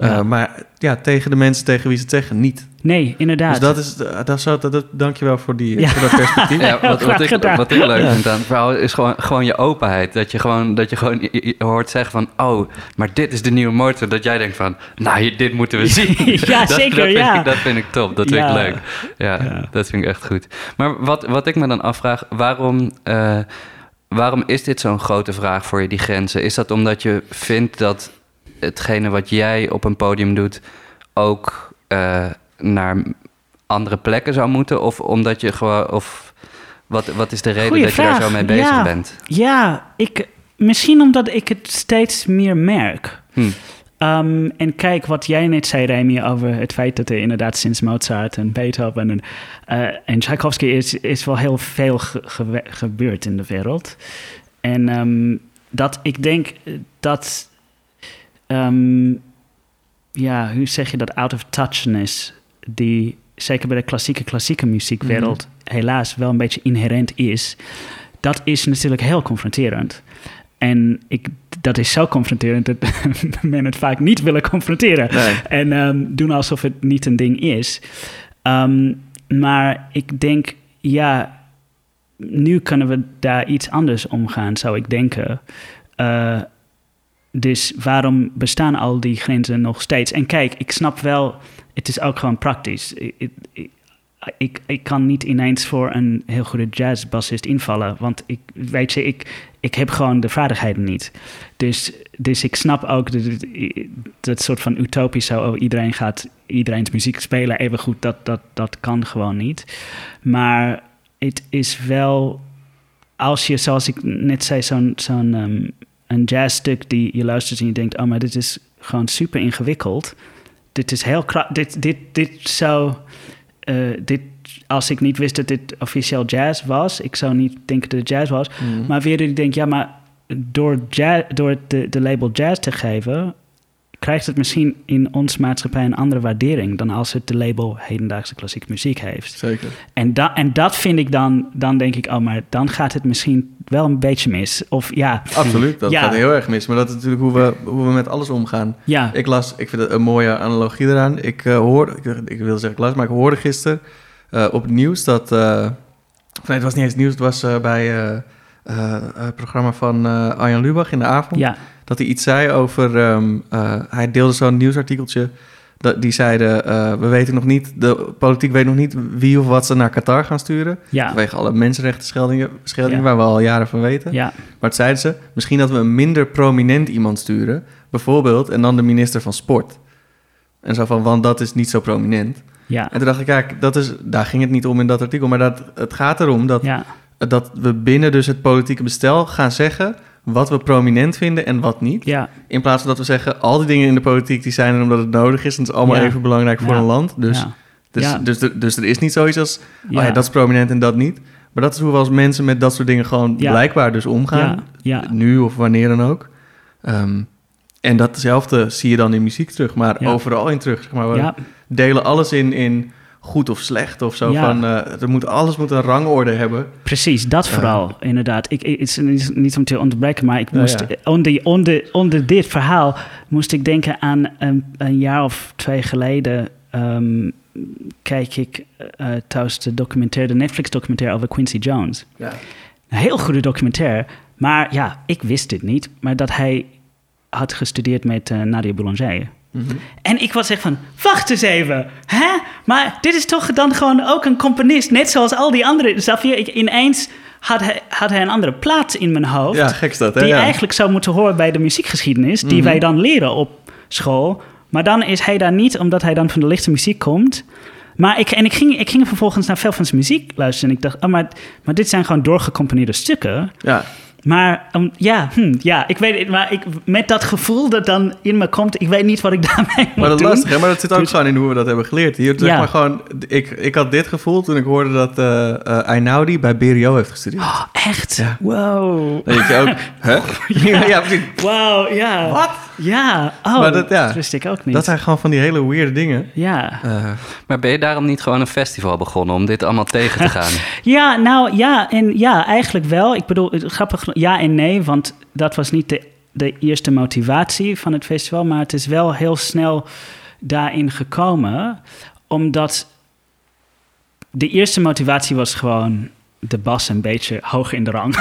Uh, Ja. Maar ja, tegen de mensen tegen wie ze het zeggen, niet. nee, inderdaad. Dus dat is, dat is zo, dat, dat, dankjewel voor, die, Ja. voor dat perspectief. Ja, wat, Graag wat, ik, gedaan. wat ik leuk Ja. vind aan het verhaal is gewoon, gewoon je openheid. Dat je gewoon, dat je gewoon je- je hoort zeggen van... oh, maar dit is de nieuwe motor. Dat jij denkt van, nou, hier- dit moeten we zien. Ja, dat, zeker, dat vind ja. Ik, dat vind ik top, dat vind Ja. ik leuk. Ja, Ja. dat vind ik echt goed. Maar wat, wat ik me dan afvraag, waarom... eh, waarom is dit zo'n grote vraag voor je, die grenzen? Is dat omdat je vindt dat hetgene wat jij op een podium doet... ook eh, naar andere plekken zou moeten? Of omdat je gewoon... Of, wat, wat is de reden Goeie dat je daar zo mee bezig Ja. bent? Ja, ik, misschien omdat ik het steeds meer merk. Hm. Ehm, en kijk, wat jij net zei, Remy, over het feit dat er inderdaad sinds Mozart en Beethoven en, eh, en Tchaikovsky is, is wel heel veel ge- gebeurd in de wereld. En ehm, dat ik denk dat, ehm, ja, hoe zeg je dat, out of touchness, die zeker bij de klassieke, klassieke muziekwereld helaas wel een beetje inherent is, dat is natuurlijk heel confronterend. En ik, dat is zo confronterend dat men het vaak niet willen confronteren. Nee. En ehm, doen alsof het niet een ding is. Ehm, maar ik denk, ja, nu kunnen we daar iets anders omgaan, zou ik denken. Eh, dus waarom bestaan al die grenzen nog steeds? En kijk, ik snap wel, het is ook gewoon praktisch. Ik, ik, ik, kan niet ineens voor een heel goede jazzbassist invallen, want ik weet je, ik, ik heb gewoon de vaardigheden niet. Dus, dus ik snap ook dat, dat soort van utopisch oh, iedereen gaat iedereen's muziek spelen even goed, dat, dat, dat kan gewoon niet. Maar het is wel, als je, zoals ik net zei, zo'n zo'n ehm, een jazzstuk die je luistert en je denkt, oh, maar dit is gewoon super ingewikkeld. Dit is heel dit, dit, dit zou, eh, dit, als ik niet wist dat dit officieel jazz was, ik zou niet denken dat het jazz was. Mhm. Maar weer ik denk, ja, maar door, jazz, door de, de label jazz te geven, krijgt het misschien in ons maatschappij een andere waardering dan als het de label hedendaagse klassieke muziek heeft. Zeker. En, da en dat vind ik dan, dan denk ik, oh, maar dan gaat het misschien wel een beetje mis. Of ja, Absoluut, dat Ja. gaat heel erg mis. Maar dat is natuurlijk hoe we, hoe we met alles omgaan. ja, Ik las, ik vind het een mooie analogie eraan. Ik uh, hoorde, ik, ik wilde zeggen ik las, maar ik hoorde gisteren uh, op het nieuws dat... Uh, nee, het was niet eens nieuws, het was bij het programma van Arjan Lubach in de avond. ja, Dat hij iets zei over... Um, hij deelde zo'n nieuwsartikeltje... Dat, die zeiden, uh, we weten nog niet, de politiek weet nog niet wie of wat ze naar Qatar gaan sturen. ja, Vanwege alle mensenrechten scheldingen, scheldingen Ja. waar we al jaren van weten. ja, Maar het zeiden ze, misschien dat we een minder prominent iemand sturen. Bijvoorbeeld, en dan de minister van Sport. En zo van, want dat is niet zo prominent. ja, En toen dacht ik, kijk, dat is, daar ging het niet om in dat artikel. Maar dat, het gaat erom dat, dat we binnen dus het politieke bestel gaan zeggen... wat we prominent vinden en wat niet. ja, In plaats van dat we zeggen, al die dingen in de politiek... die zijn er omdat het nodig is. En het is allemaal Ja. even belangrijk voor een land. Dus, dus, dus, er- dus er is niet zoiets als... ja, Oh ja, dat is prominent en dat niet. Maar dat is hoe we als mensen met dat soort dingen gewoon blijkbaar dus omgaan. Nu of wanneer dan ook. Ehm, en datzelfde zie je dan in muziek terug, maar overal in terug. Zeg maar. We delen alles in, in goed of slecht of zo. Ja. Van, eh, er moet, alles moet een rangorde hebben. precies, dat Ja. vooral, inderdaad. Ik, het is niet- niet om te onderbreken, maar ik moest, ja. Onder, onder, onder dit verhaal moest ik denken aan een, een jaar of twee geleden... ehm, kijk ik eh trouwens de documentaire, de Netflix-documentaire over Quincy Jones. Ja. Een heel goede documentaire. Maar ja, ik wist dit niet. Maar dat hij had gestudeerd met eh, Nadia Boulanger. Mhm. En ik was echt van, wacht eens even. Hè? Maar dit is toch dan gewoon ook een componist. Net zoals al die andere. Snap je? Ik, ineens had hij, had hij een andere plaats in mijn hoofd. ja, gek is dat, hè? die Ja. eigenlijk zou moeten horen bij de muziekgeschiedenis. Die Mhm. wij dan leren op school. Maar dan is hij daar niet, omdat hij dan van de lichte muziek komt. Maar ik, en ik ging, ik ging vervolgens naar veel van zijn muziek luisteren. En ik dacht, oh, maar, maar dit zijn gewoon doorgecomponeerde stukken. Ja. Maar um, ja, hm, ja, ik weet het. Maar ik, met dat gevoel dat dan in me komt, ik weet niet wat ik daarmee moet Maar dat is lastig, hè? Maar dat zit ook Dus- gewoon in hoe we dat hebben geleerd. Hier, zeg Ja. maar gewoon, ik, ik had dit gevoel toen ik hoorde dat Einaudi bij BRO heeft gestudeerd. Oh, echt? Ja. Wow. Denk je ook, hè? ja, precies. Wow, ja. Wat? Ja. Oh, Maar dat- ja. wist ik ook niet. Dat zijn gewoon van die hele weird dingen. Ja. Eh, Maar ben je daarom niet gewoon een festival begonnen om dit allemaal tegen te gaan? Ja, nou ja, en ja, eigenlijk wel. Ik bedoel, grappig, ja en nee, want dat was niet de, de eerste motivatie van het festival, maar het is wel heel snel daarin gekomen, omdat de eerste motivatie was gewoon de bas een beetje hoog in de rang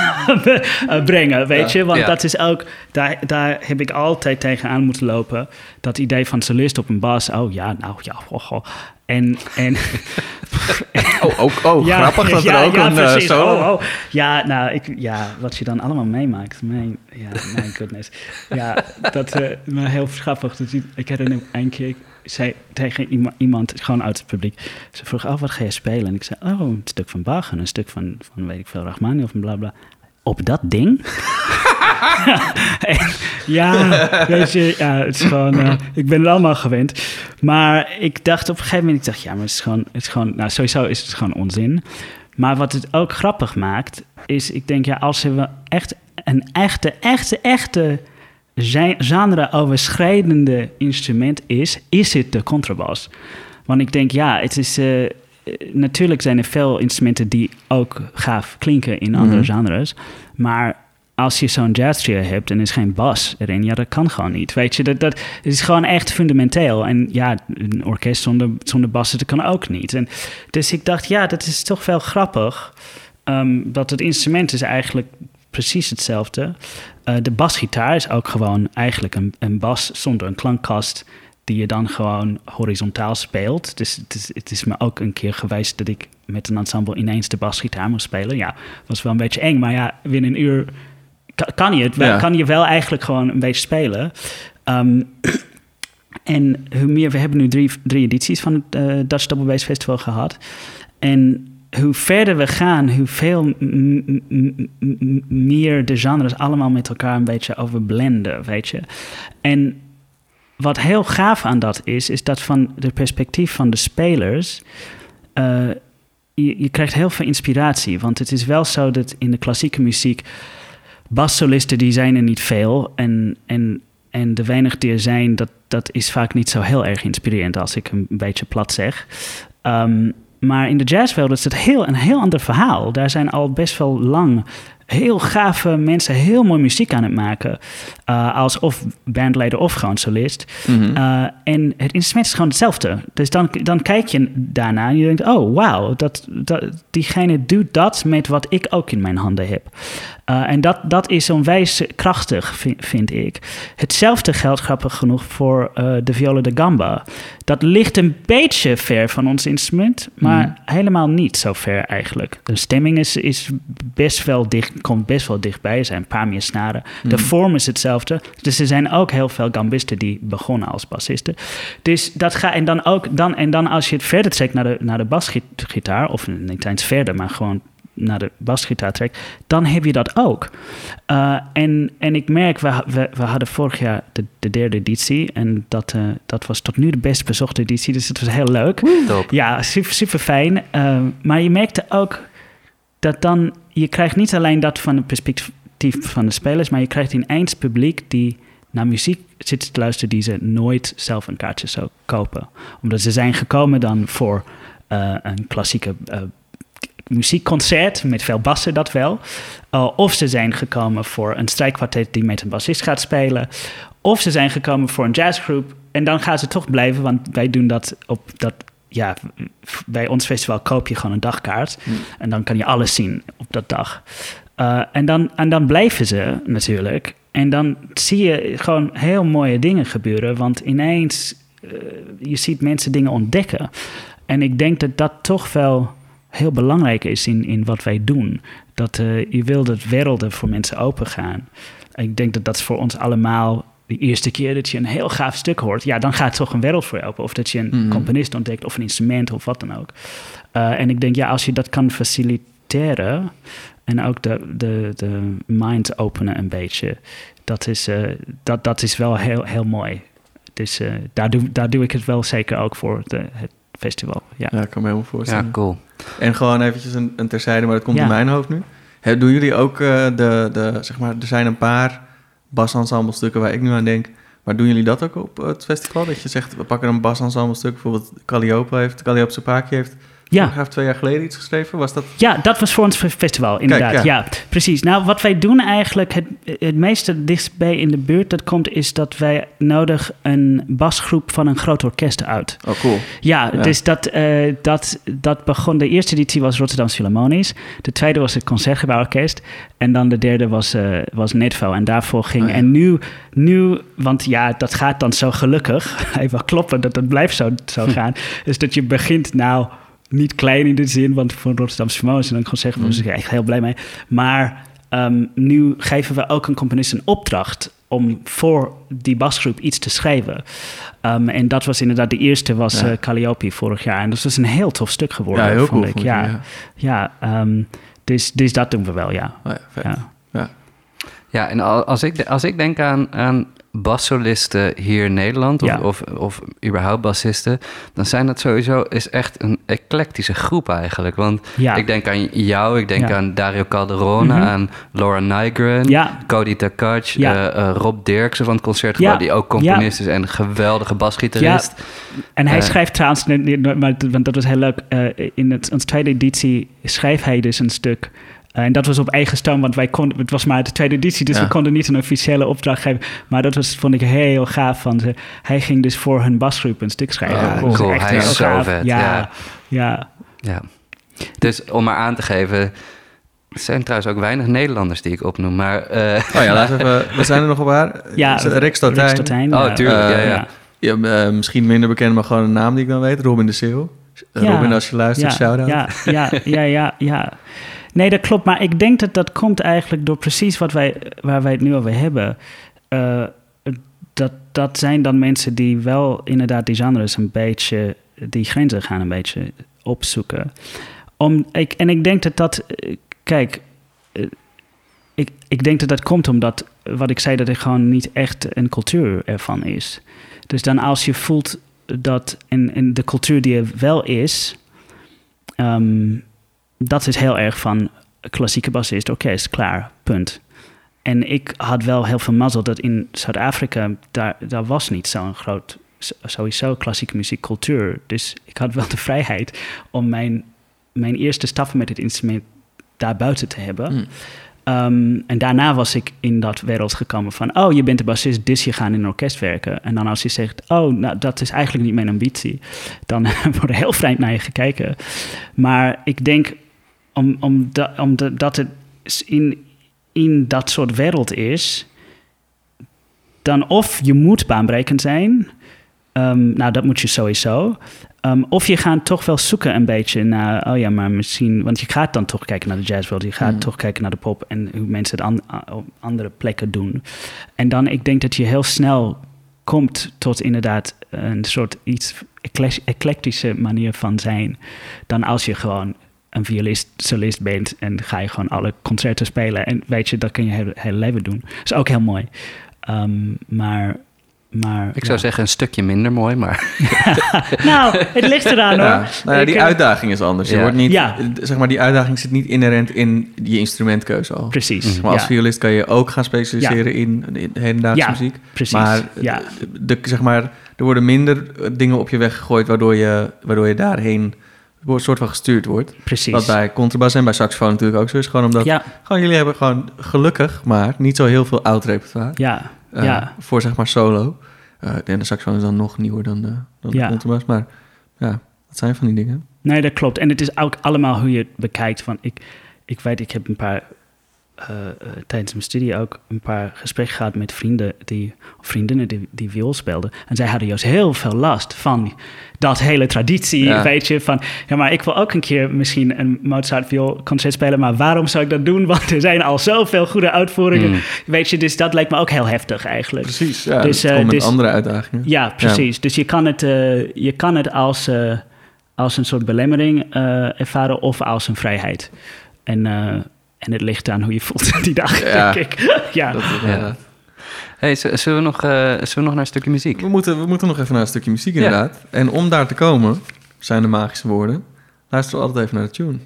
eh, brengen, weet Ja. je? Want Ja. dat is ook, daar, daar heb ik altijd tegenaan moeten lopen. Dat idee van solist op een bas, oh ja, nou ja, oh, oh. En, en oh, ook, oh grappig dat er ook een eh, solo... Oh, oh. Ja, nou, ik, ja, wat je dan allemaal meemaakt. Mijn, ja, my goodness. Ja, dat uh, maar heel grappig. Dat, ik- herinner me een keer, zei tegen iema- iemand, gewoon uit het publiek, ze vroeg, oh, wat ga je spelen? En ik zei, oh, een stuk van Bach en een stuk van, van weet ik veel, Rachmaninoff en bla bla. Op dat ding? Ja, weet je, ja, het is gewoon, eh, ik ben het allemaal gewend. Maar ik dacht op een gegeven moment, ik dacht, ja, maar het is gewoon, het is gewoon nou, sowieso is het gewoon onzin. Maar wat het ook grappig maakt, is, ik denk, ja, als er echt een echte, echte, echte genre-overschrijdende instrument is, is het de contrabas. Want ik denk, ja, het is. eh, natuurlijk zijn er veel instrumenten die ook gaaf klinken in andere Mhm. genres. Maar als je zo'n jazz trio hebt en er is geen bas erin, ja, dat kan gewoon niet. Weet je, dat, dat het is gewoon echt fundamenteel. En ja, een orkest zonder, zonder bassen, dat kan ook niet. En, dus ik dacht, ja, dat is toch wel grappig. ehm, dat het instrument is eigenlijk precies hetzelfde. Eh, de basgitaar is ook gewoon eigenlijk een, een bas zonder een klankkast die je dan gewoon horizontaal speelt. Dus het is, het is me ook een keer geweest dat ik met een ensemble ineens de basgitaar moest spelen. Ja, was wel een beetje eng, maar ja, binnen een uur ka- kan je het wel, Ja. kan je wel eigenlijk gewoon een beetje spelen. Ehm, en hoe meer, we hebben nu drie, drie edities van het eh, Dutch Double Bass Festival gehad. En hoe verder we gaan, m- m- meer de genres allemaal met elkaar een beetje overblenden, weet je. En wat heel gaaf aan dat is, is dat van de perspectief van de spelers, eh, je, je krijgt heel veel inspiratie. Want het is wel zo dat in de klassieke muziek, bassolisten die zijn er niet veel. En, en, en de weinig die er zijn, dat, dat is vaak niet zo heel erg inspirerend als ik een beetje plat zeg. Ehm, maar in de jazzwereld is het heel, een heel ander verhaal. Daar zijn al best wel lang heel gave mensen heel mooi muziek aan het maken. Uh, als of bandleider of gewoon solist. Mhm. Uh, en het instrument is gewoon hetzelfde. Dus dan, dan kijk je daarna en je denkt... oh, wauw, dat, dat, diegene doet dat met wat ik ook in mijn handen heb. Uh, en dat, dat is onwijs krachtig, vind, vind, ik. Hetzelfde geldt grappig genoeg voor de viola de gamba. Dat ligt een beetje ver van ons instrument... maar Mhm. helemaal niet zo ver eigenlijk. De stemming is, is best wel dicht, komt best wel dichtbij. Er zijn een paar meer snaren. De Mhm. vorm is hetzelfde. Dus er zijn ook heel veel gambisten die begonnen als bassisten. Dus dat gaat en dan ook dan en dan als je het verder trekt naar de, naar de basgitaar, of niet eens verder, maar gewoon naar de basgitaar trekt, dan heb je dat ook. Uh, en, en ik merk, we, we, we hadden vorig jaar de, de derde editie en dat, uh, dat was tot nu de best bezochte editie, dus het was heel leuk. Top. Ja, super, super fijn. Uh, maar je merkte ook dat dan, je krijgt niet alleen dat van het perspectief van de spelers, maar je krijgt ineens publiek die naar muziek zit te luisteren die ze nooit zelf een kaartje zou kopen. Omdat ze zijn gekomen dan voor uh, een klassieke uh, muziekconcert met veel bassen, dat wel. Uh, of ze zijn gekomen voor een strijkkwartet die met een bassist gaat spelen. Of ze zijn gekomen voor een jazzgroep. En dan gaan ze toch blijven, want wij doen dat op dat ja, bij ons festival koop je gewoon een dagkaart. Mm. En dan kan je alles zien op dat dag. Uh, en, dan, en dan blijven ze natuurlijk. En dan zie je gewoon heel mooie dingen gebeuren. Want ineens, uh, je ziet mensen dingen ontdekken. En ik denk dat dat toch wel heel belangrijk is in, in wat wij doen. Dat uh, je wil dat werelden voor mensen open gaan. Ik denk dat dat voor ons allemaal de eerste keer dat je een heel gaaf stuk hoort, ja, dan gaat toch een wereld voor je open. Of dat je een Mhm. mm. componist ontdekt of een instrument of wat dan ook. Uh, en ik denk, ja, als je dat kan faciliteren en ook de, de, de mind openen een beetje, dat is, uh, dat, dat is wel heel, heel mooi. Dus uh, daar, doe, daar doe ik het wel zeker ook voor de, het festival. Ja, ja ik kan me helemaal voorstellen. Ja, cool. En gewoon eventjes een, een terzijde, maar dat komt Ja. in mijn hoofd nu. He, doen jullie ook uh, de, de, zeg maar, er zijn een paar basensemble-stukken waar ik nu aan denk. Maar doen jullie dat ook op het festival? Dat je zegt, we pakken een basensemble-stuk, bijvoorbeeld Calliope heeft, Calliope Sapaki heeft ja. heeft twee jaar geleden iets geschreven. Was dat? Ja, dat was voor ons festival, inderdaad. Kijk, ja. ja. precies. Nou, wat wij doen eigenlijk, het, het meeste dichtstbij in de buurt dat komt, is dat wij nodig een basgroep van een groot orkest uit. Oh, cool. Ja, ja. dus dat, uh, dat, dat begon. De eerste editie was Rotterdam Philharmonisch. De tweede was het Concertgebouworkest. En dan de derde was, uh, was Netvo. En daarvoor ging. Oh, ja. En nu, nu, want ja, dat gaat dan zo gelukkig. Even kloppen dat het blijft zo, zo gaan. is dat je begint nou niet klein in de zin, want voor Rotterdamse Philharmonisch en dan gewoon zeggen, was ik echt heel blij mee. Maar um, nu geven we ook een componist een opdracht om voor die basgroep iets te schrijven. Um, en dat was inderdaad de eerste, was ja. uh, Calliope vorig jaar. En dat was een heel tof stuk geworden, ja, heel vond cool, ik. Ja, ja, ja um, dus, dus dat doen we wel, ja. Oh ja, ja. ja. ja, en als ik, als ik denk aan, aan bassolisten hier in Nederland, of, Ja. of, of überhaupt bassisten, dan zijn dat sowieso is echt een eclectische groep eigenlijk. Want Ja. ik denk aan jou, ik denk Ja. aan Dario Calderone, Mhm. aan Laura Nygren. Cody Takac, eh, eh, Rob Dirksen van het Concertgebouw, die ook componist is en een geweldige basgitarist. En hij Eh. schrijft trouwens, want dat was heel leuk, in het, onze tweede editie schreef hij dus een stuk. En dat was op eigen stoom, want wij konden, het was maar de tweede editie, dus Ja. we konden niet een officiële opdracht geven. Maar dat was, vond ik heel gaaf van ze. Hij ging dus voor hun basgroep een stuk schrijven. Ja, was cool. echt Hij is heel zo gaaf. vet, Ja, ja. ja. Ja. Dus om maar aan te geven, er zijn trouwens ook weinig Nederlanders die ik opnoem, maar... eh, Oh ja, laten we even... We zijn er nog op haar. ja. Rick Stotijn, Oh, ja. tuurlijk, ja, Eh, ja. Ja, eh, misschien minder bekend, maar gewoon een naam die ik dan weet. Robin de Ja. Robin, als je luistert, ja, shout-out. Ja, ja, ja, ja, ja. Nee, dat klopt. Maar ik denk dat dat komt eigenlijk door precies wat wij, waar wij het nu over hebben. Uh, dat, dat zijn dan mensen die wel inderdaad die genres een beetje, die grenzen gaan een beetje opzoeken. Om, ik, en ik denk dat dat, kijk, uh, ik, ik denk dat dat komt omdat, wat ik zei, dat er gewoon niet echt een cultuur ervan is. Dus dan als je voelt dat in, in de cultuur die er wel is, um, dat is heel erg van klassieke bassist, orkest, klaar, punt. en ik had wel heel veel mazzel dat in Zuid-Afrika, daar, daar was niet zo'n groot, sowieso klassieke muziekcultuur. Dus ik had wel de vrijheid om mijn, mijn eerste stappen met het instrument daar buiten te hebben. Hm. Um, en daarna was ik in dat wereld gekomen van... oh, je bent de bassist, dus je gaat in een orkest werken. En dan als je zegt, oh, nou, dat is eigenlijk niet mijn ambitie... dan wordt er heel vreemd naar je gekeken. Maar ik denk, om, om da, om de, dat het in, in dat soort wereld is... dan of je moet baanbrekend zijn... Um, nou, dat moet je sowieso. Um, of je gaat toch wel zoeken een beetje naar, oh ja, maar misschien, want je gaat dan toch kijken naar de jazzwereld, je gaat Mm. toch kijken naar de pop en hoe mensen het an, op andere plekken doen. En dan, ik denk dat je heel snel komt tot inderdaad een soort iets eclectische manier van zijn, dan als je gewoon een violist, solist bent en ga je gewoon alle concerten spelen en weet je, dat kun je heel, heel leven doen. Dat is ook heel mooi. Um, maar maar, Ik zou ja. zeggen een stukje minder mooi, maar nou, het ligt eraan hoor. Ja, nou ja, die eh, uitdaging is anders. Je wordt niet, Ja. zeg maar, die uitdaging zit niet inherent in je instrumentkeuze al. Precies. Maar als ja, violist kan je ook gaan specialiseren in, in hedendaagse Ja, muziek. precies. Maar, ja, de, zeg maar er worden minder dingen op je weg gegooid waardoor je, waardoor je daarheen een soort van gestuurd wordt. precies. Wat bij contrabas en bij saxofoon natuurlijk ook zo is. Gewoon omdat ja, gewoon, jullie hebben gewoon gelukkig, maar niet zo heel veel oud repertoire. ja, eh, ja. Voor zeg maar solo. Eh, en de saxofoon is dan nog nieuwer dan de, dan Ja. de contrabas. Maar ja, dat zijn van die dingen. Nee, dat klopt. En het is ook allemaal hoe je het bekijkt. Van ik, ik weet, ik heb een paar eh, eh, tijdens mijn studie ook een paar gesprekken gehad met vrienden die, of vriendinnen die, die viool speelden. En zij hadden juist heel veel last van dat hele traditie, Ja. weet je. Van, ja, maar ik wil ook een keer misschien een Mozart viool concert spelen, maar waarom zou ik dat doen? Want er zijn al zoveel goede uitvoeringen. Mm. Weet je, dus dat lijkt me ook heel heftig eigenlijk. Precies, ja. Dus, eh, met dus- andere uitdagingen. Ja, precies. Dus je kan het, eh, je kan het als, eh, als een soort belemmering eh, ervaren of als een vrijheid. En, eh, en het ligt aan hoe je voelt die dag, Ja. denk ik. ja. Dat, Ja. ja. hey, zullen, we nog, eh, zullen we nog naar een stukje muziek? We, moeten, we moeten nog even naar een stukje muziek Ja. inderdaad. En om daar te komen, zijn de magische woorden. Luisteren we altijd even naar de tune.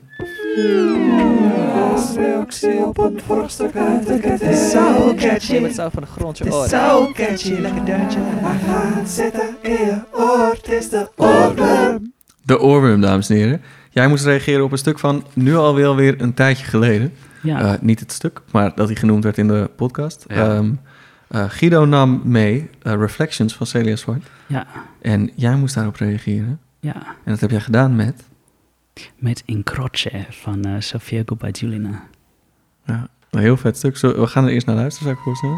Het zo catchy. Zo van de grond je Het is oren. zo catchy. Lekker deuntje. Hij gaat zitten in je oor. Het is de oorworm. De oorworm, dames en heren. Jij moest reageren op een stuk van nu alweer weer een tijdje geleden. Ja. Eh, niet het stuk, maar dat hij genoemd werd in de podcast. Ja. Ehm, eh, Guido nam mee eh, Reflections van Celia Zwart. ja, En jij moest daarop reageren. ja. En dat heb jij gedaan met... Met Incroce van eh, Sofia Gubajulina. Ja, een heel vet stuk. Zo, we gaan er eerst naar luisteren, zou ik voorstellen.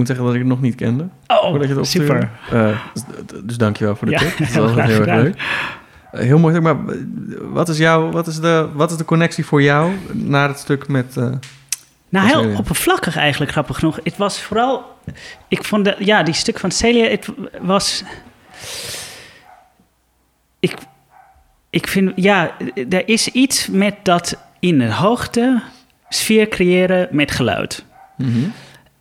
Moet zeggen dat ik het nog niet kende. Oh, voordat je het super. Eh, dus, dus dankjewel voor de Ja, tip. Dat heel erg leuk. Eh, heel mooi maar eh, wat is, jouw, wat, is de, wat is de connectie voor jou naar het stuk met... Nou, heel Celia. oppervlakkig eigenlijk, grappig genoeg. Het was vooral... Ik vond, de, ja, die stuk van Celia, het was... Ik, ik vind, ja, er is iets met dat in de hoogte sfeer creëren met geluid. mhm.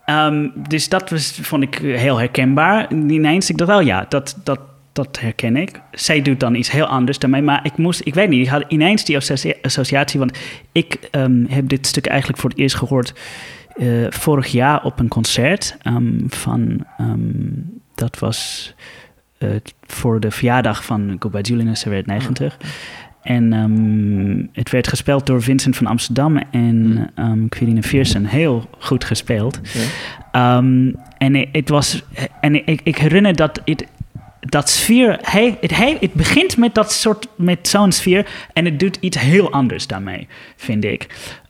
Ehm, dus dat was, vond ik heel herkenbaar. Ineens, ik dacht wel, ja, dat, dat, dat herken ik. Zij doet dan iets heel anders mij. Maar ik moest, ik weet niet, ik had ineens die associa- associatie. Want ik ehm, heb dit stuk eigenlijk voor het eerst gehoord eh, vorig jaar op een concert ehm, van, dat was eh, voor de verjaardag van Julina, ze werd 90. En ehm, het werd gespeeld door Vincent van Amsterdam en ehm Quirine Viersen. Heel goed gespeeld. Ja. Ehm, en het- het was. En ik, ik herinner dat het. Dat sfeer, hij, het, hij, het begint met dat soort, met zo'n sfeer en het doet iets heel anders daarmee, vind ik.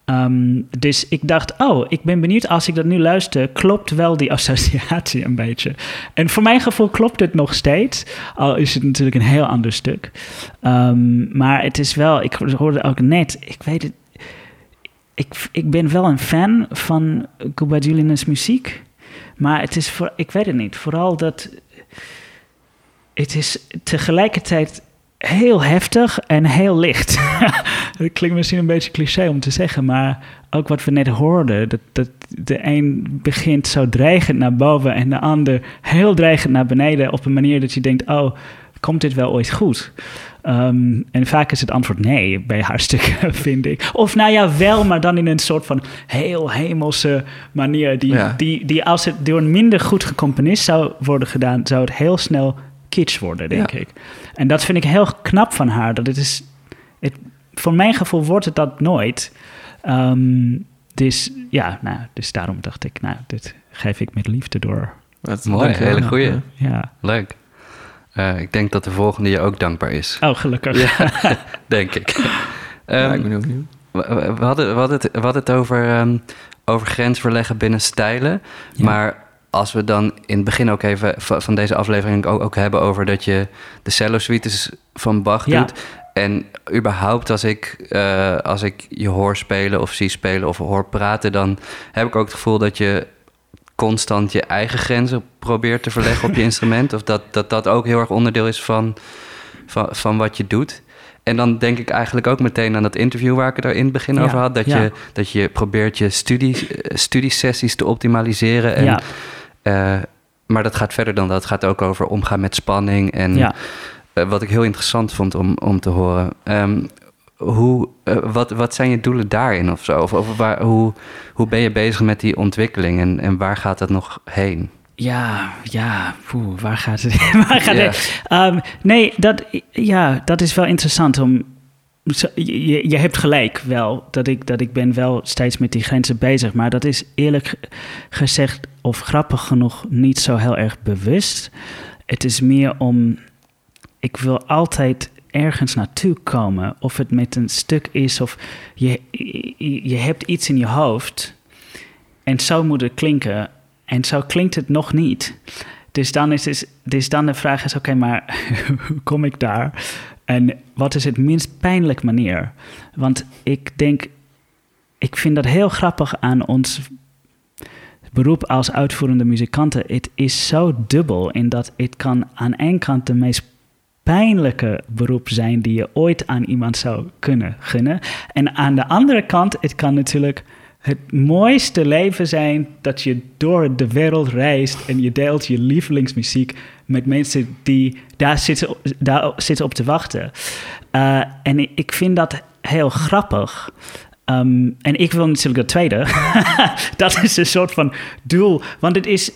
Ehm, dus ik dacht, oh, ik ben benieuwd als ik dat nu luister, klopt wel die associatie een beetje. En voor mijn gevoel klopt het nog steeds, al is het natuurlijk een heel ander stuk. Ehm, maar het is wel, ik hoorde ook net, ik weet het, ik, ik ben wel een fan van Cuba Julian's muziek. Maar het is voor, ik weet het niet, vooral dat het is tegelijkertijd heel heftig en heel licht. dat klinkt misschien een beetje cliché om te zeggen, maar ook wat we net hoorden, dat, dat de een begint zo dreigend naar boven en de ander heel dreigend naar beneden op een manier dat je denkt, oh, komt dit wel ooit goed? Ehm, en vaak is het antwoord nee bij haar stukken, vind ik. Of nou ja, wel, maar dan in een soort van heel hemelse manier. Die, Ja. die, die als het door een minder goed gecomponist zou worden gedaan, zou het heel snel kitsch worden, denk Ja. ik. En dat vind ik heel knap van haar. Dat het is, het, voor mijn gevoel wordt het dat nooit. Ehm, dus ja, nou, dus daarom dacht ik, nou, dit geef ik met liefde door. Wat, Mooi, dankjewel. hele goeie. Ja. Leuk. Eh, ik denk dat de volgende je ook dankbaar is. Oh, gelukkig. Ja, denk ik. Ja, Ehm, ik ben heel benieuwd. we, hadden, we, hadden het, we hadden het over, ehm, over grensverleggen binnen stijlen. Ja. Maar als we dan in het begin ook even va- van deze aflevering ook, ook hebben over dat je de cello suites van Bach Ja. doet. En überhaupt als ik, eh, als ik je hoor spelen of zie spelen of hoor praten, dan heb ik ook het gevoel dat je constant je eigen grenzen probeert te verleggen op je instrument. Of dat, dat dat ook heel erg onderdeel is van, van, van wat je doet. En dan denk ik eigenlijk ook meteen aan dat interview waar ik het er in het begin Ja, over had. Dat, ja. je, dat je probeert je studie, eh, studiesessies te optimaliseren. En, ja, maar dat gaat verder dan dat. Het gaat ook over omgaan met spanning. En ja. eh, wat ik heel interessant vond om, om te horen. Ehm, hoe, eh, wat, wat zijn je doelen daarin of zo? Of, of waar, hoe, hoe ben je bezig met die ontwikkeling en, en waar gaat dat nog heen? Ja, ja, poeh, waar gaat het? waar gaat het? Ehm, nee, dat, ja, dat is wel interessant om. Je, je- hebt gelijk wel dat ik, dat ik ben wel steeds met die grenzen bezig, maar dat is eerlijk ge- gezegd of grappig genoeg niet zo heel erg bewust. Het is meer om. Ik wil altijd ergens naartoe komen, of het met een stuk is of je, je, je hebt iets in je hoofd en zo moet het klinken. En zo klinkt het nog niet. Dus dan, is, is, dus dan de vraag is, oké, maar hoe kom ik daar? En wat is het minst pijnlijk manier? Want ik denk, ik vind dat heel grappig aan ons beroep als uitvoerende muzikanten. Het is zo dubbel in dat het kan aan één kant de meest pijnlijke beroep zijn die je ooit aan iemand zou kunnen gunnen. En aan de andere kant, het kan natuurlijk het mooiste leven zijn dat je door de wereld reist en je deelt je lievelingsmuziek met mensen die daar zitten, daar zitten op te wachten. Eh, en ik- vind dat heel grappig. Ehm, en ik wil natuurlijk het tweede. dat is een soort van doel. Want het is,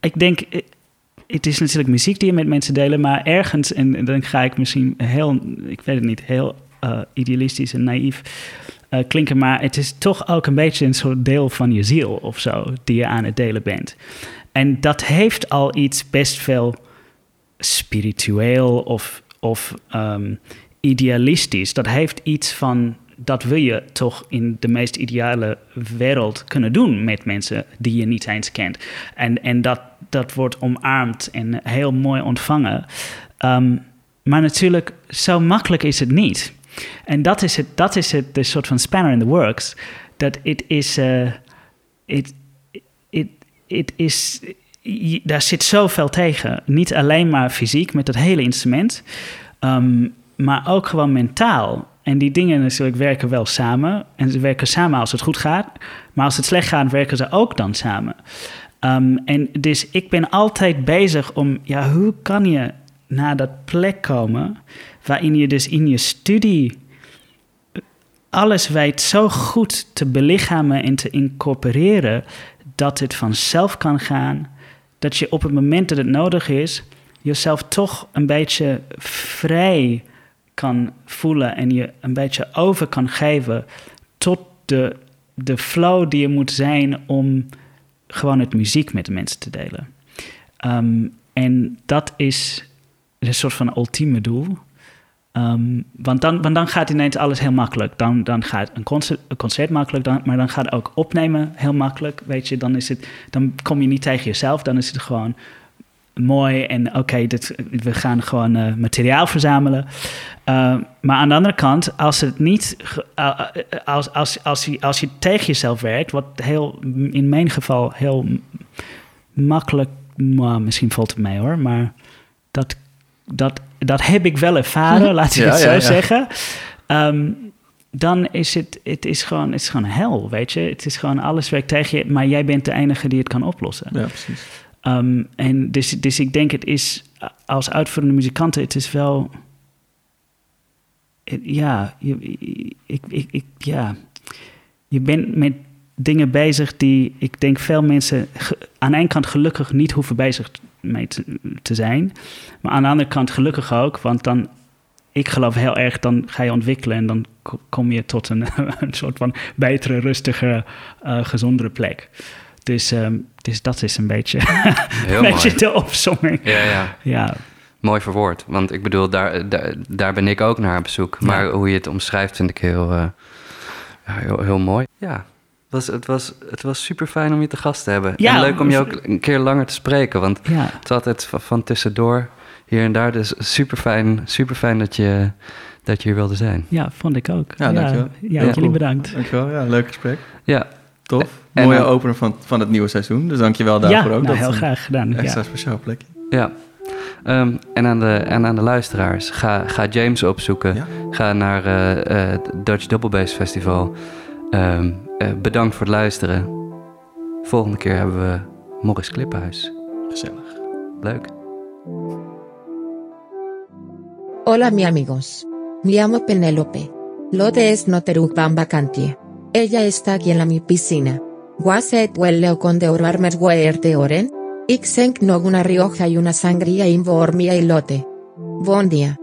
ik denk, het is natuurlijk muziek die je met mensen delen, maar ergens, en dan ga ik misschien heel, ik weet het niet, heel eh, idealistisch en naïef eh, klinken, maar het is toch ook een beetje een soort deel van je ziel of zo, die je aan het delen bent. En dat heeft al iets best veel spiritueel of, of ehm, idealistisch. Dat heeft iets van, dat wil je toch in de meest ideale wereld kunnen doen met mensen die je niet eens kent. En, en dat, dat wordt omarmd en heel mooi ontvangen. Ehm, maar natuurlijk, zo makkelijk is het niet. En dat is het, dat is het, de soort van spanner in the works. Dat het is, eh, it, it, it is, daar zit zoveel tegen. Niet alleen maar fysiek met dat hele instrument, ehm, maar ook gewoon mentaal. En die dingen natuurlijk werken wel samen. En ze werken samen als het goed gaat. Maar als het slecht gaat, werken ze ook dan samen. Ehm, en dus ik ben altijd bezig om, ja, hoe kan je naar dat plek komen waarin je dus in je studie alles weet zo goed te belichamen en te incorporeren dat het vanzelf kan gaan, dat je op het moment dat het nodig is, jezelf toch een beetje vrij kan voelen en je een beetje over kan geven tot de, de flow die je moet zijn om gewoon het muziek met de mensen te delen. Ehm, en dat is een soort van ultieme doel. Ehm, want, dan, want dan gaat ineens alles heel makkelijk. Dan, dan gaat een concert, een concert makkelijk, dan, maar dan gaat ook opnemen heel makkelijk. Weet je, dan, is het, dan kom je niet tegen jezelf. Dan is het gewoon mooi en oké, dit we gaan gewoon uh, materiaal verzamelen. Uh, maar aan de andere kant, als het niet, als, als, als, je, als je tegen jezelf werkt, wat heel, in mijn geval heel makkelijk, maar misschien valt het mee hoor, maar dat, dat, dat heb ik wel ervaren, laat ik ja, het zo ja, zeggen. Um, dan is het, het is gewoon, het is gewoon hel, weet je. Het is gewoon alles werkt tegen je, maar jij bent de enige die het kan oplossen. Ja, precies. Um, en dus, dus ik denk, het is als uitvoerende muzikanten, het is wel. Het, ja, je, ik, ik, ik, ja, je bent met dingen bezig die ik denk veel mensen aan ene kant gelukkig niet hoeven bezig mee te, te, zijn. Maar aan de andere kant gelukkig ook, want dan, ik geloof heel erg, dan ga je ontwikkelen en dan kom je tot een, een soort van betere, rustige, uh, gezondere plek. Dus, um, dus dat is een beetje, een beetje de opzomming. Ja, ja. ja. Mooi verwoord. Want ik bedoel, daar, daar, daar ben ik ook naar op zoek. Maar ja. hoe je het omschrijft vind ik heel, uh, heel, heel mooi. Ja, was, het, was, het was super fijn om je te gast te hebben. Ja, en leuk om je ook een keer langer te spreken. Want ja. het is altijd van, van tussendoor, hier en daar. Dus super fijn, super fijn dat je, dat je hier wilde zijn. Ja, vond ik ook. Ja, dankjewel. Ja, ja, jullie bedankt. Dankjewel, ja, leuk gesprek. Ja. Tof. En Mooie opener van, van het nieuwe seizoen. Dus dankjewel daarvoor ja, ook. Nou, heel graag gedaan. Extra speciaal plekje. Ja. Um, en, aan de, en aan de luisteraars, ga, ga James opzoeken. Ja. Ga naar uh, uh, Dutch Double Bass Festival. Um, uh, bedankt voor het luisteren. Volgende keer hebben we Morris Kliphuis. Gezellig. Leuk. Hola mi amigos. Me llamo Penélope. Lote es Noteruk Bamba Cantie. Ella está aquí en la mi piscina. Waset huele con de orvarmes huerte oren. Ixenk no una rioja y una sangría invo hormia y lote. Buen día.